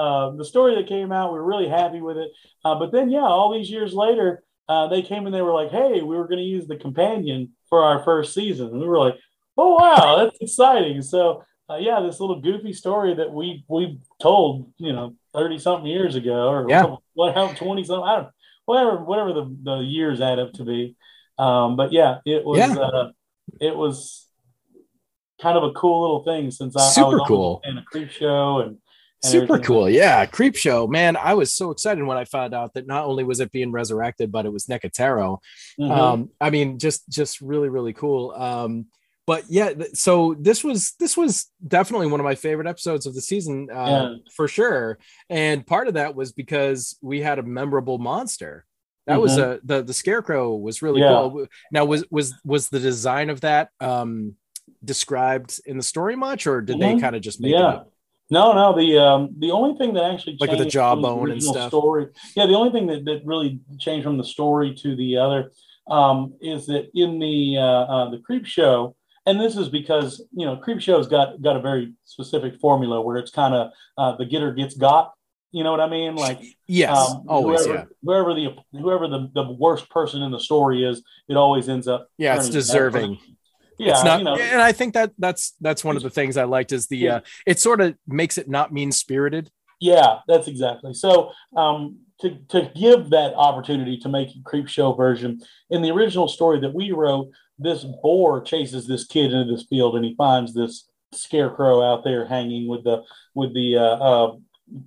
uh, the story that came out, we were really happy with it. Uh, but then yeah, all these years later, uh, they came and they were like, "Hey, we were going to use the companion for our first season," and we were like, "Oh wow, that's exciting!" So uh, yeah, this little goofy story that we we told, you know, thirty something years ago, or Yeah. whatever, twenty something, I don't, whatever, whatever the, the years add up to be. Um, but yeah, it was Yeah. Uh, it was kind of a cool little thing since I, I Super was cool. in a creep show and, and Super cool. Yeah. Creep show. Man, I was so excited when I found out that not only was it being resurrected, but it was Nicotero. Mhm. Um, I mean, just just really, really cool. Um, but yeah, so this was this was definitely one of my favorite episodes of the season, uh, Yeah. for sure. And part of that was because we had a memorable monster. That was a the the scarecrow was really Mm-hmm. Yeah. cool. Now was was was the design of that um described in the story much, or did they Mhm. kind of just make it yeah. up? No, no. The um, the only thing that actually Like with the jawbone and stuff? Story, yeah. The only thing that, that really changed from the story to the other um, is that in the uh, uh, the creep show, and this is because you know creep show's got got a very specific formula where it's kind of uh, the getter gets got. You know what I mean? Like Yes, um, always, whoever, yeah. whoever the whoever the, the worst person in the story is, it always ends up. Yeah, it's turning to that deserving. Yeah, it's not you know, and i think that that's that's one of the things i liked is the uh it sort of makes it not mean spirited Yeah, that's exactly. So um, to to give that opportunity to make a creep show version in the original story that we wrote, this boar chases this kid into this field and he finds this scarecrow out there hanging with the with the uh, uh,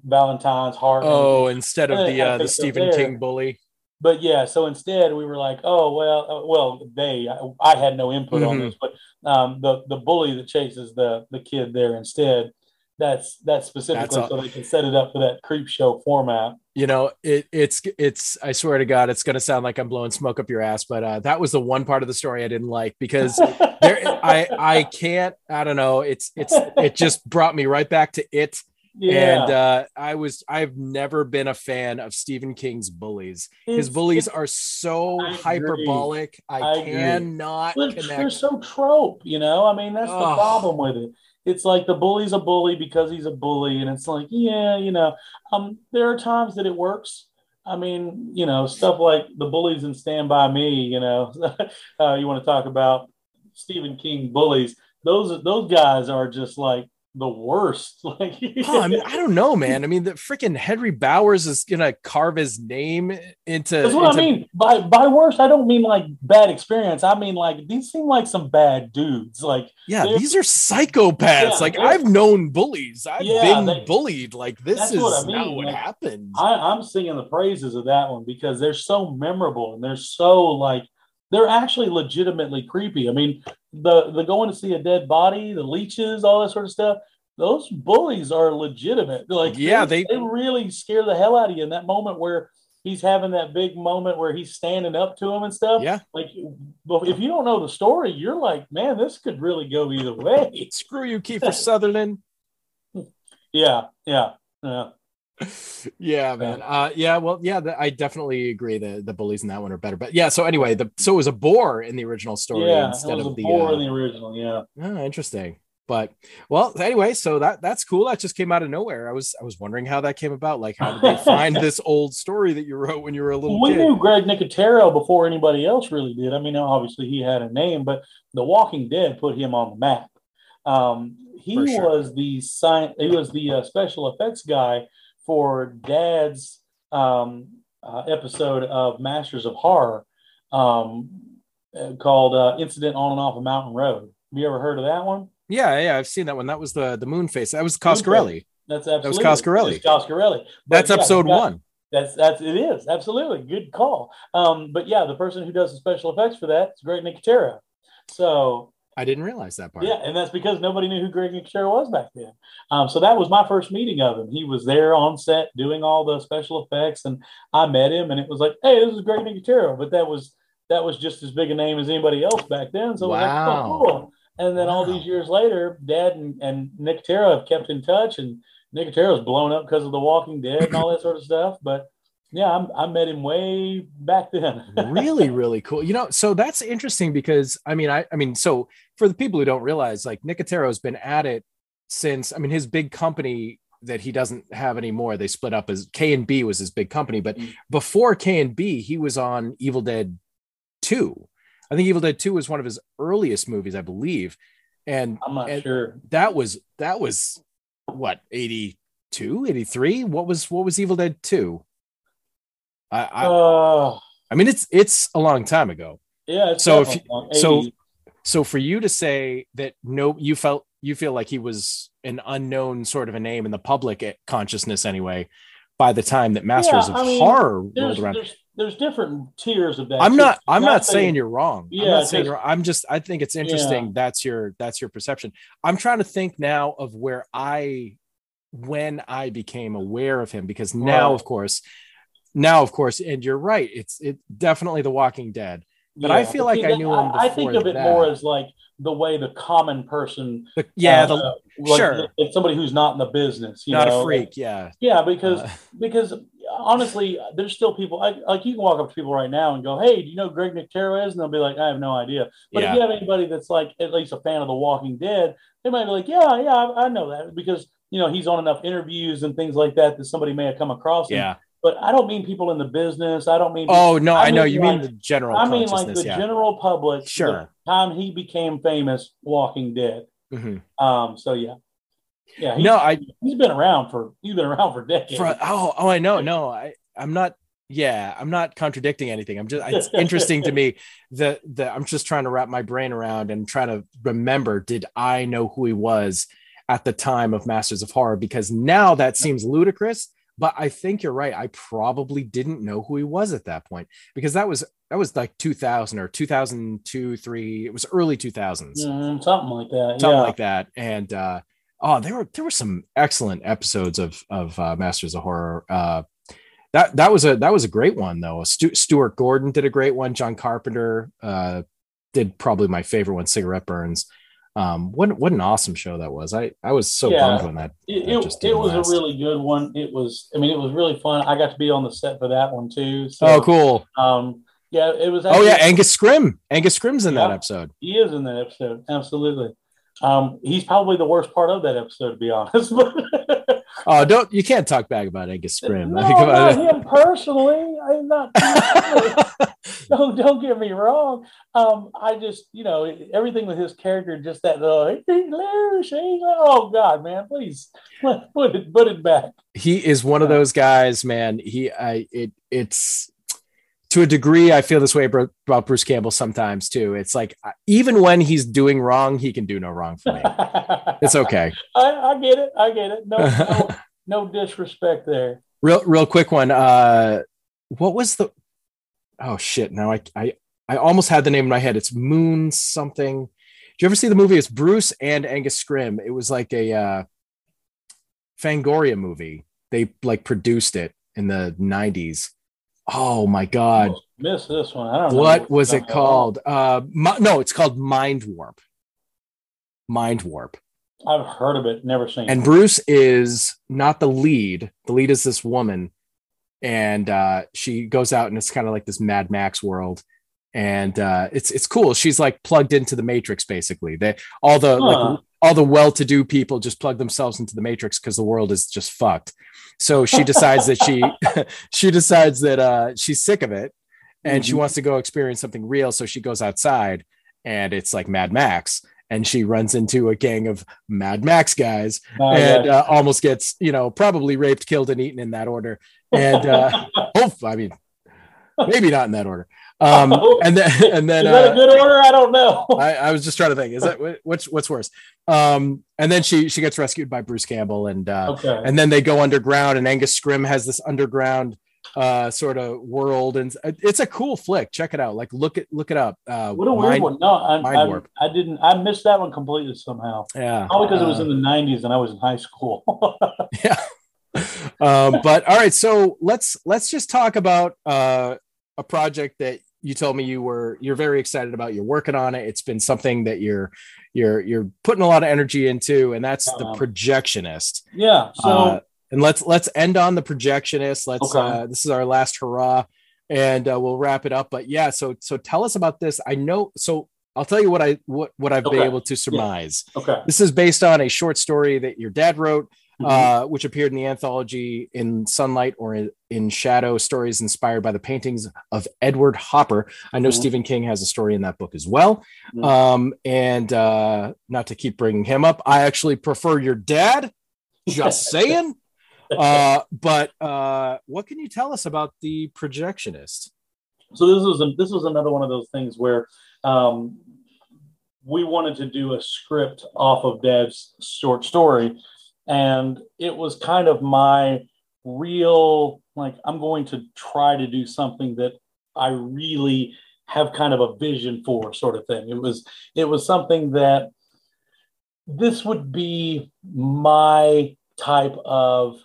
Valentine's heart. oh instead of the uh the stephen king bully but yeah, so instead we were like, oh well, uh, well they, I, I, had no input mm-hmm. on this, but um, the the bully that chases the the kid there instead. That's that's specifically that's so they can set it up for that creep show format. You know, it, it's it's. I swear to God, it's going to sound like I'm blowing smoke up your ass, but uh, that was the one part of the story I didn't like because there, I I can't. I don't know. It's it's it just brought me right back to it yeah. And uh, I was I've never been a fan of Stephen King's bullies. It's, His bullies are so I hyperbolic. I, I cannot connect. They're so trope, you know. I mean, that's oh. the problem with it. It's like the bully's a bully because he's a bully, and it's like, yeah, you know. Um, there are times that it works. I mean, you know, stuff like the bullies in Stand By Me. You know, uh, you want to talk about Stephen King bullies? Those those guys are just like the worst. Like, oh, I mean, I don't know, man. I mean, the freaking Henry Bowers is gonna carve his name into. That's what into... I mean. By by worst, I don't mean like bad experience. I mean like these seem like some bad dudes. Like, yeah, these are psychopaths. Yeah, like I've known bullies. I've yeah, been they, bullied. Like this is what I mean. not what like, happened. I, I'm singing the praises of that one because they're so memorable and they're so like they're actually legitimately creepy. I mean, the the going to see a dead body, the leeches, all that sort of stuff. Those bullies are legitimate. Like, yeah, they they really scare the hell out of you in that moment where he's having that big moment where he's standing up to him and stuff. Yeah, like if you don't know the story, you're like, man, this could really go either way. Screw you, Kiefer Sutherland. yeah, yeah, yeah yeah, man. Uh, yeah, well, yeah, the, I definitely agree. The the bullies in that one are better, but yeah. So anyway, the so it was a boar in the original story yeah, instead of the boar uh, in the original. Yeah. Oh, interesting. But well, anyway, so that that's cool. That just came out of nowhere. I was I was wondering how that came about. Like, how did they find this old story that you wrote when you were a little? We kid? knew Greg Nicotero before anybody else really did. I mean, obviously he had a name, but The Walking Dead put him on the map. Um, he sure. was the science. He was the uh, special effects guy for Dad's um, uh, episode of Masters of Horror um, uh, called uh, "Incident on and Off a Mountain Road." Have you ever heard of that one? Yeah, yeah, I've seen that one. That was the the moon face. That was Coscarelli. That's absolutely that was Coscarelli. Coscarelli. That's yeah, episode got, one. That's that's it is absolutely good call. Um, but yeah, the person who does the special effects for that is Greg Nicotero. So I didn't realize that part. Yeah, and that's because nobody knew who Greg Nicotero was back then. Um, so that was my first meeting of him. He was there on set doing all the special effects, and I met him, and it was like, "Hey, this is Greg Nicotero," but that was that was just as big a name as anybody else back then. So wow. Like, oh, cool. And then wow. all these years later, Dad and, and Nicotero have kept in touch, and Nicotero's blown up because of The Walking Dead and all that sort of stuff. But yeah, I'm, i met him way back then. really, really cool. You know, so that's interesting because I mean, I, I mean, so for the people who don't realize, like Nicotero's been at it since. I mean, his big company that he doesn't have anymore. They split up as K and B was his big company, but mm-hmm. before K and B, he was on Evil Dead Two. I think Evil Dead Two was one of his earliest movies, I believe. And I'm not and sure that was that was what 82 83 what was what was evil dead 2 I I, uh, I mean it's it's a long time ago. Yeah. so if so so for you to say that no, you felt you feel like he was an unknown sort of a name in the public eh, consciousness anyway. By the time that Masters yeah, of mean, Horror rolled around, there's, there's, different tiers of that. I'm not. I'm not, not saying, saying, you're wrong. Yeah, I'm not saying you're, I'm just. I think it's interesting. Yeah. That's your. That's your perception. I'm trying to think now of where I, when I became aware of him, because now, right. of course, now of course and you're right it's it definitely the walking dead but yeah, i feel like i knew him i think of it that. more as like the way the common person the, yeah uh, the, like, sure it's somebody who's not in the business not know? a freak yeah yeah because uh, because honestly there's still people I, like you can walk up to people right now and go hey do you know greg nicotero is and they'll be like i have no idea but yeah. if you have anybody that's like at least a fan of the walking dead they might be like yeah yeah i, I know that because you know he's on enough interviews and things like that that somebody may have come across him. yeah but I don't mean people in the business. I don't mean. Oh no, I, I know you like, mean the general. I mean like the yeah. general public. Sure. time he became famous, Walking Dead. Mm-hmm. Um. So yeah. Yeah. No, I. He's been around for. He's been around for decades. For, oh, oh, I know. No, I. I'm not. Yeah, I'm not contradicting anything. I'm just. It's interesting to me. The the. I'm just trying to wrap my brain around and trying to remember. Did I know who he was at the time of Masters of Horror? Because now that seems ludicrous but I think you're right. I probably didn't know who he was at that point because that was that was like 2000 or 2002, three. It was early 2000s, Mm, something like that. something yeah. like that. And uh, oh, there were there were some excellent episodes of of uh, Masters of Horror. Uh, that that was a that was a great one though. Stu- Stuart Gordon did a great one. John Carpenter uh, did probably my favorite one, Cigarette Burns. Um, what what an awesome show that was. I I was so Yeah. bummed when that. It, that it, just it was last. a really good one. It was, I mean, it was really fun. I got to be on the set for that one too. So, Oh, cool. Um, yeah, it was. Oh yeah, Angus Scrimm. Angus Scrimm's in that episode. he is in that episode. Absolutely. Um, he's probably the worst part of that episode, to be honest. Oh, don't you can't talk back about Angus Scrimm. no, not him personally. I'm not. don't don't get me wrong. Um, I just you know everything with his character, just that little hey, oh God, man, please put it put it back. he is one of those guys, man. He, I, it, it's to a degree. I feel this way about Bruce Campbell sometimes too. It's like uh, even when he's doing wrong, he can do no wrong for me. It's okay. I, I get it. I get it. No, no, no disrespect there. Real, real quick one. Uh, what was the? Oh shit! Now I, I, I almost had the name in my head. It's Moon something. Do you ever see the movie? It's Bruce and Angus Scrimm. It was like a uh, Fangoria movie. They like produced it in the '90s. Oh my god! Miss this one. I don't know. What was it called? Uh, mi- no, it's called Mind Warp. Mind Warp. I've heard of it, never seen it. and it. Bruce is not the lead. The lead is this woman, and uh, she goes out and it's kind of like this Mad Max world, and uh, it's it's cool. She's like plugged into the Matrix basically. They all the Huh. like all the well-to-do people just plug themselves into the Matrix because the world is just fucked. So she decides that she she decides that uh, she's sick of it, and she Mhm. wants to go experience something real. So she goes outside, and it's like Mad Max. And she runs into a gang of Mad Max guys, Oh, and yeah. uh, almost gets you know probably raped killed and eaten in that order and uh oh i mean maybe not in that order um and then and then is that a uh, good order? I don't know. I, I was just trying to think is that what's what's worse um and then she she gets rescued by bruce campbell and uh okay. and then they go underground and angus scrimm has this underground uh sort of world and it's a cool flick check it out like look it look it up uh what a weird one. No, I, I, I didn't. I missed that one completely somehow. yeah Probably because it was uh, in the '90s and I was in high school. yeah um but all right so let's let's just talk about uh a project that you told me you were you're very excited about you're working on it it's been something that you're you're you're putting a lot of energy into and that's the Um, projectionist yeah. So uh, and let's let's end on the projectionist let's Okay. uh this is our last hurrah and uh, we'll wrap it up but yeah so so tell us about this i know so i'll tell you what i what what i've been able to surmise okay. this is based on a short story that your dad wrote. Uh, which appeared in the anthology in Sunlight or in, in Shadow, stories inspired by the paintings of Edward Hopper. I know Mhm. Stephen King has a story in that book as well. Mhm. Um, and uh, not to keep bringing him up, I actually prefer your dad. Just saying. Uh, but uh, what can you tell us about the projectionist? so this was a, this was another one of those things where um, we wanted to do a script off of Dev's short story, and it was kind of my real like I'm going to try to do something that I really have kind of a vision for, sort of thing. It was it was something that this would be my type of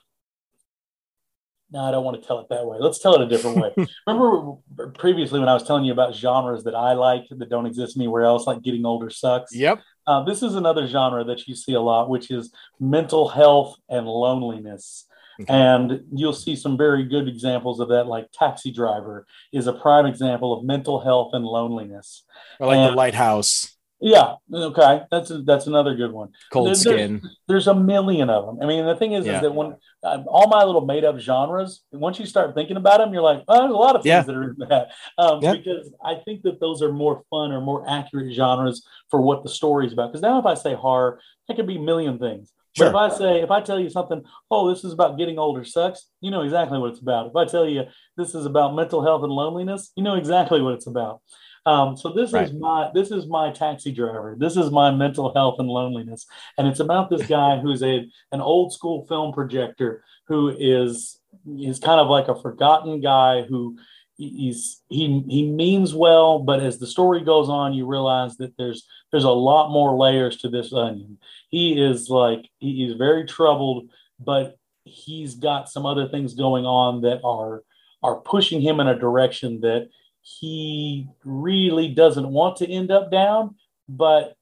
no, I don't want to tell it that way. Let's tell it a different way. Remember previously when I was telling you about genres that I like that don't exist anywhere else, like getting older sucks? Yep. Uh, this is another genre that you see a lot, which is mental health and loneliness. Okay. And you'll see some very good examples of that, like Taxi Driver is a prime example of mental health and loneliness. Or like And- the lighthouse, Yeah, okay, that's a, that's another good one. cold There- there's- skin. There's a million of them. I mean, the thing is, Yeah. is that when uh, all my little made up genres, once you start thinking about them, you're like, oh, there's a lot of things Yeah. that are in that. Um, Yeah. Because I think that those are more fun or more accurate genres for what the story is about. Because now, if I say horror, it could be a million things. Sure. But if I say, if I tell you something, oh, this is about getting older sucks, you know exactly what it's about. If I tell you this is about mental health and loneliness, you know exactly what it's about. Um, so this Right. is my this is my taxi driver. This is my mental health and loneliness, and it's about this guy who's a an old school film projector who is is kind of like a forgotten guy who he's he he means well, but as the story goes on, you realize that there's there's a lot more layers to this onion. He is like he is very troubled, but he's got some other things going on that are are pushing him in a direction that he really doesn't want to end up down, but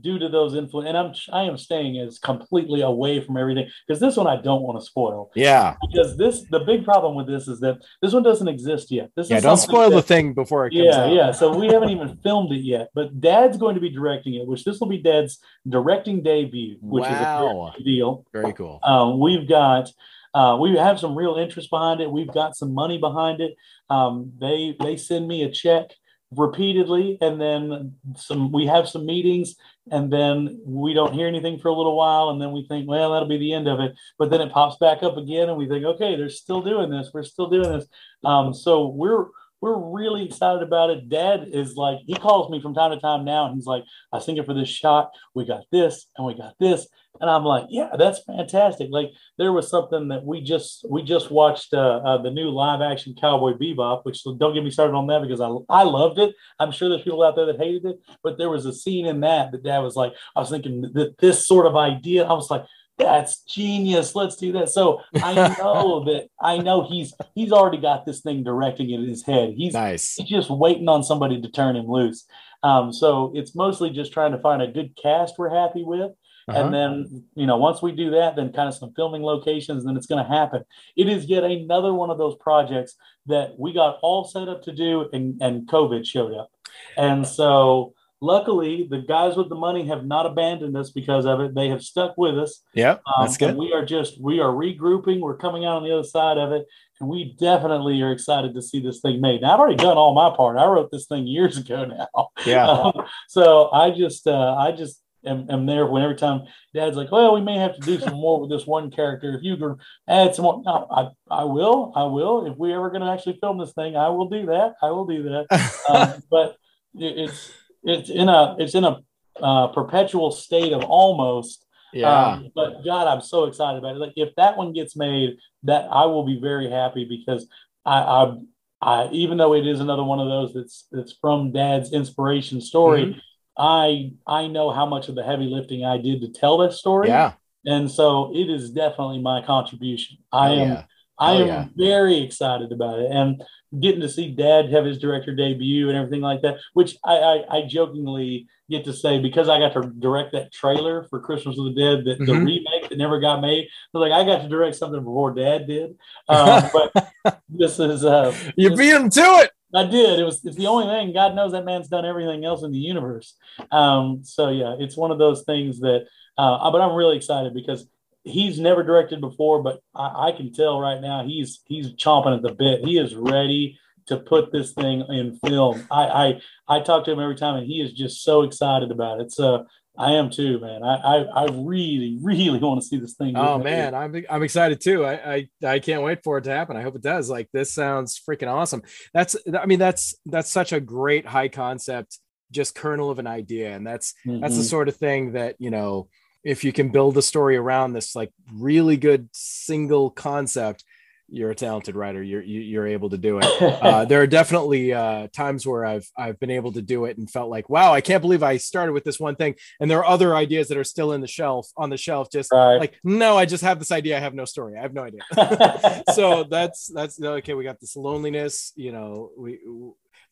due to those influence and i'm i am staying as completely away from everything because this one i don't want to spoil. Yeah. Because this the big problem with this is that this one doesn't exist yet. This yeah is don't spoil that- the thing before it comes yeah out. yeah so we haven't even filmed it yet but dad's going to be directing it which this will be dad's directing debut which is a deal. Very cool. Um, we've got uh, we have some real interest behind it. We've got some money behind it. Um, they they send me a check repeatedly, and then some. We have some meetings, and then we don't hear anything for a little while, and then we think, well, that'll be the end of it. But then it pops back up again, and we think, okay, they're still doing this. We're still doing this. Um, so we're we're really excited about it. Dad is like, he calls me from time to time now, and he's like, I was thinking for this shot, we got this, and we got this, and I'm like, yeah, that's fantastic. Like there was something that we just we just watched uh, uh, the new live action Cowboy Bebop, which don't get me started on that because I I loved it. I'm sure there's people out there that hated it, but there was a scene in that that Dad was like, I was thinking that this sort of idea, I was like. That's genius. Let's do that. So I know that I know he's he's already got this thing directing it in his head. He's nice he's just waiting on somebody to turn him loose. Um, so it's mostly just trying to find a good cast we're happy with. Uh-huh. And then, you know, once we do that, then kind of some filming locations, then it's going to happen. It is yet another one of those projects that we got all set up to do and, and COVID showed up. And so luckily the guys with the money have not abandoned us because of it. They have stuck with us. Yeah, Um, that's good And we are just, we are regrouping. We're coming out on the other side of it. And we definitely are excited to see this thing made. Now, I've already done all my part. I wrote this thing years ago now. yeah Um, so I just, uh, I just am, am there when every time dad's like, well, we may have to do some more with this one character. If you could add some more, no, I, I will, I will. If we ever going to actually film this thing, I will do that. I will do that. Um, but it, it's, it's in a, it's in a uh, perpetual state of almost. yeah Um, but God, I'm so excited about it. Like if that one gets made, that I will be very happy because I, I, I even though it is another one of those that's that's from Dad's inspiration story, Mm-hmm. I I know how much of the heavy lifting I did to tell that story, yeah and so it is definitely my contribution. I am yeah. I Oh, am yeah. very excited about it, and getting to see Dad have his director debut and everything like that, which I, I, I jokingly get to say because I got to direct that trailer for Christmas of the Dead, that the Mhm. remake that never got made. I was like, I got to direct something before Dad did, um, but this is uh, you this- beat him to it I did. It was it's the only thing. God knows that man's done everything else in the universe. Um, so yeah, it's one of those things that. Uh, but I'm really excited because he's never directed before, but I, I can tell right now he's he's chomping at the bit. He is ready to put this thing in film. I I, I talk to him every time, and he is just so excited about it. So I am too, man. I I, I really really want to see this thing. Oh man, I'm I'm excited too. I, I I can't wait for it to happen. I hope it does. Like this sounds freaking awesome. That's I mean that's that's such a great high concept, just kernel of an idea, and that's that's the Mhm. sort of thing that you know if you can build a story around this like really good single concept, you're a talented writer. You're you- you're able to do it. Uh, there are definitely uh, times where I've I've been able to do it and felt like, wow, I can't believe I started with this one thing, and there are other ideas that are still in the shelf on the shelf, just right. like no i just have this idea i have no story i have no idea so that's that's okay we got this loneliness you know we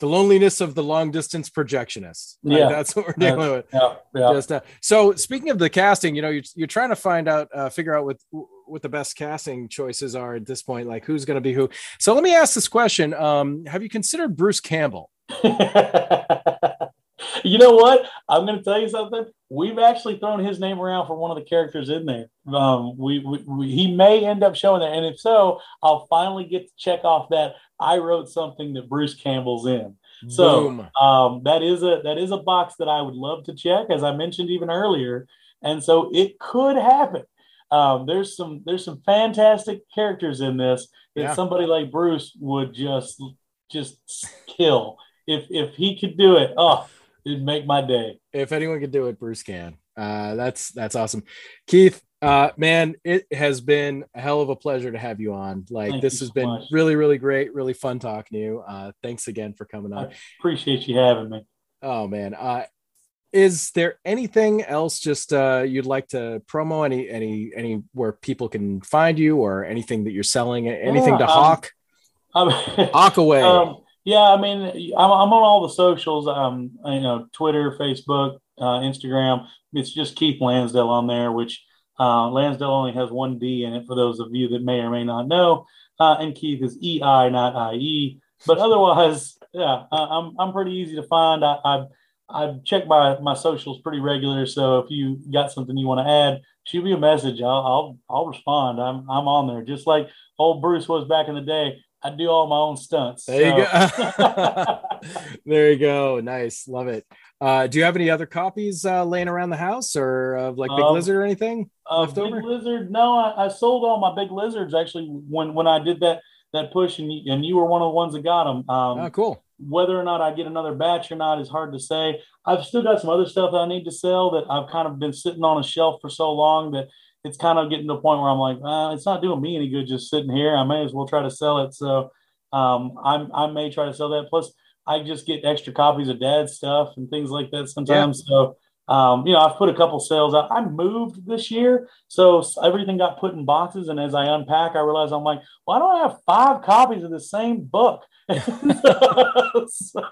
the loneliness of the long distance projectionist Like, Yeah. that's what we're dealing with yeah, yeah. just uh, so speaking of the casting you know you're, you're trying to find out uh, figure out what what the best casting choices are at this point like who's going to be who so let me ask this question um have you considered bruce campbell you know what? I'm going to tell you something. We've actually thrown his name around for one of the characters in there. Um, we, we, we he may end up showing that, and if so, I'll finally get to check off that I wrote something that Bruce Campbell's in. So um, that is a that is a box that I would love to check, as I mentioned even earlier, and so it could happen. Um, there's some there's some fantastic characters in this that Yeah. somebody like Bruce would just just kill if if he could do it. Oh, it'd make my day. if anyone could do it bruce can uh that's that's awesome keith Uh, man, it has been a hell of a pleasure to have you on. Like Thank this has so been much. really, really great, really fun talking to you. Uh, thanks again for coming on. Appreciate you having me. Oh man, uh, is there anything else just uh, you'd like to promo? Any, any, any where people can find you, or anything that you're selling? Anything to Yeah, um, hawk? Um, Hawk away. um, yeah, I mean, I'm, I'm on all the socials. Um, you know, Twitter, Facebook, uh, Instagram. It's just Keith Lansdale on there, which uh, Lansdale only has one D in it for those of you that may or may not know. Uh, and Keith is E I, not I E. But otherwise, yeah, I, I'm I'm pretty easy to find. I, I've I've checked my my socials pretty regular. So if you got something you want to add, shoot me a message. I'll I'll, I'll respond. I'm I'm on there, just like old Bruce was back in the day. I do all my own stunts. There you go. there you go. Nice. Love it. Uh, do you have any other copies uh, laying around the house or of like Big Um, Lizard or anything? Uh, left big over? lizard. No, I, I sold all my big lizards actually when when I did that that push, and you, and you were one of the ones that got them. Um, oh, cool. whether or not I get another batch or not is hard to say. I've still got some other stuff that I need to sell that I've kind of been sitting on a shelf for so long that it's kind of getting to the point where I'm like, uh, it's not doing me any good just sitting here. I may as well try to sell it. So um, I'm, I may try to sell that. Plus, I just get extra copies of dad's stuff and things like that sometimes. So, um, you know, I've put a couple sales out. I moved this year. So everything got put in boxes. And as I unpack, I realize I'm like, why don't I have five copies of the same book? so,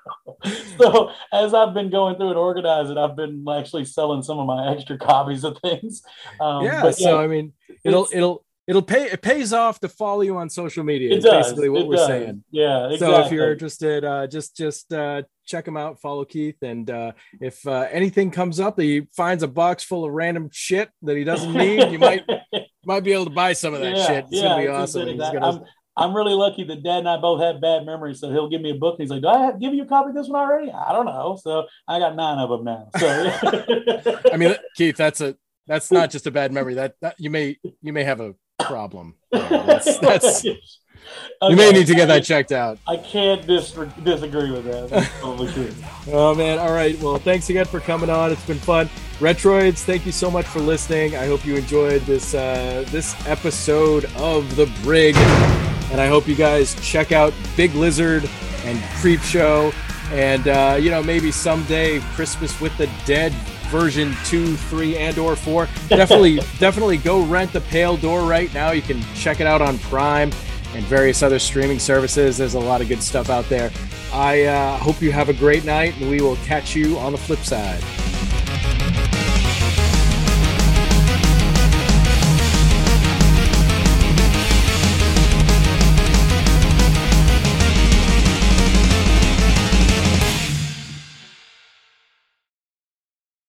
so as I've been going through and organizing, I've been actually selling some of my extra copies of things. Um, yeah. but So I mean, it'll it'll it'll pay. It pays off to follow you on social media. it Is does. basically what it we're does. saying. Yeah. Exactly. So if you're interested, uh, just just uh, check him out, follow Keith, and uh, if uh, anything comes up he finds a box full of random shit that he doesn't need, you might might be able to buy some of that shit. It's gonna be awesome. gonna- I'm, I'm really lucky that Dad and I both have bad memories, so he'll give me a book and he's like, "Do I have, give you a copy of this one already?" I don't know. So I got nine of them now. So I mean, Keith, that's a that's not just a bad memory. That, that you may you may have a problem. there. That's, that's you may need to get that checked out. I can't dis- disagree with that. That's totally true. Oh man! All right. Well, thanks again for coming on. It's been fun. Retroids, thank you so much for listening. I hope you enjoyed this uh, this episode of the Brig, and I hope you guys check out Big Lizard and Creep Show, and uh, you know maybe someday Christmas with the Dead version two, three, and or four. Definitely, definitely go rent the Pale Door right now. You can check it out on Prime and various other streaming services. There's a lot of good stuff out there. I uh, hope you have a great night, and we will catch you on the flip side.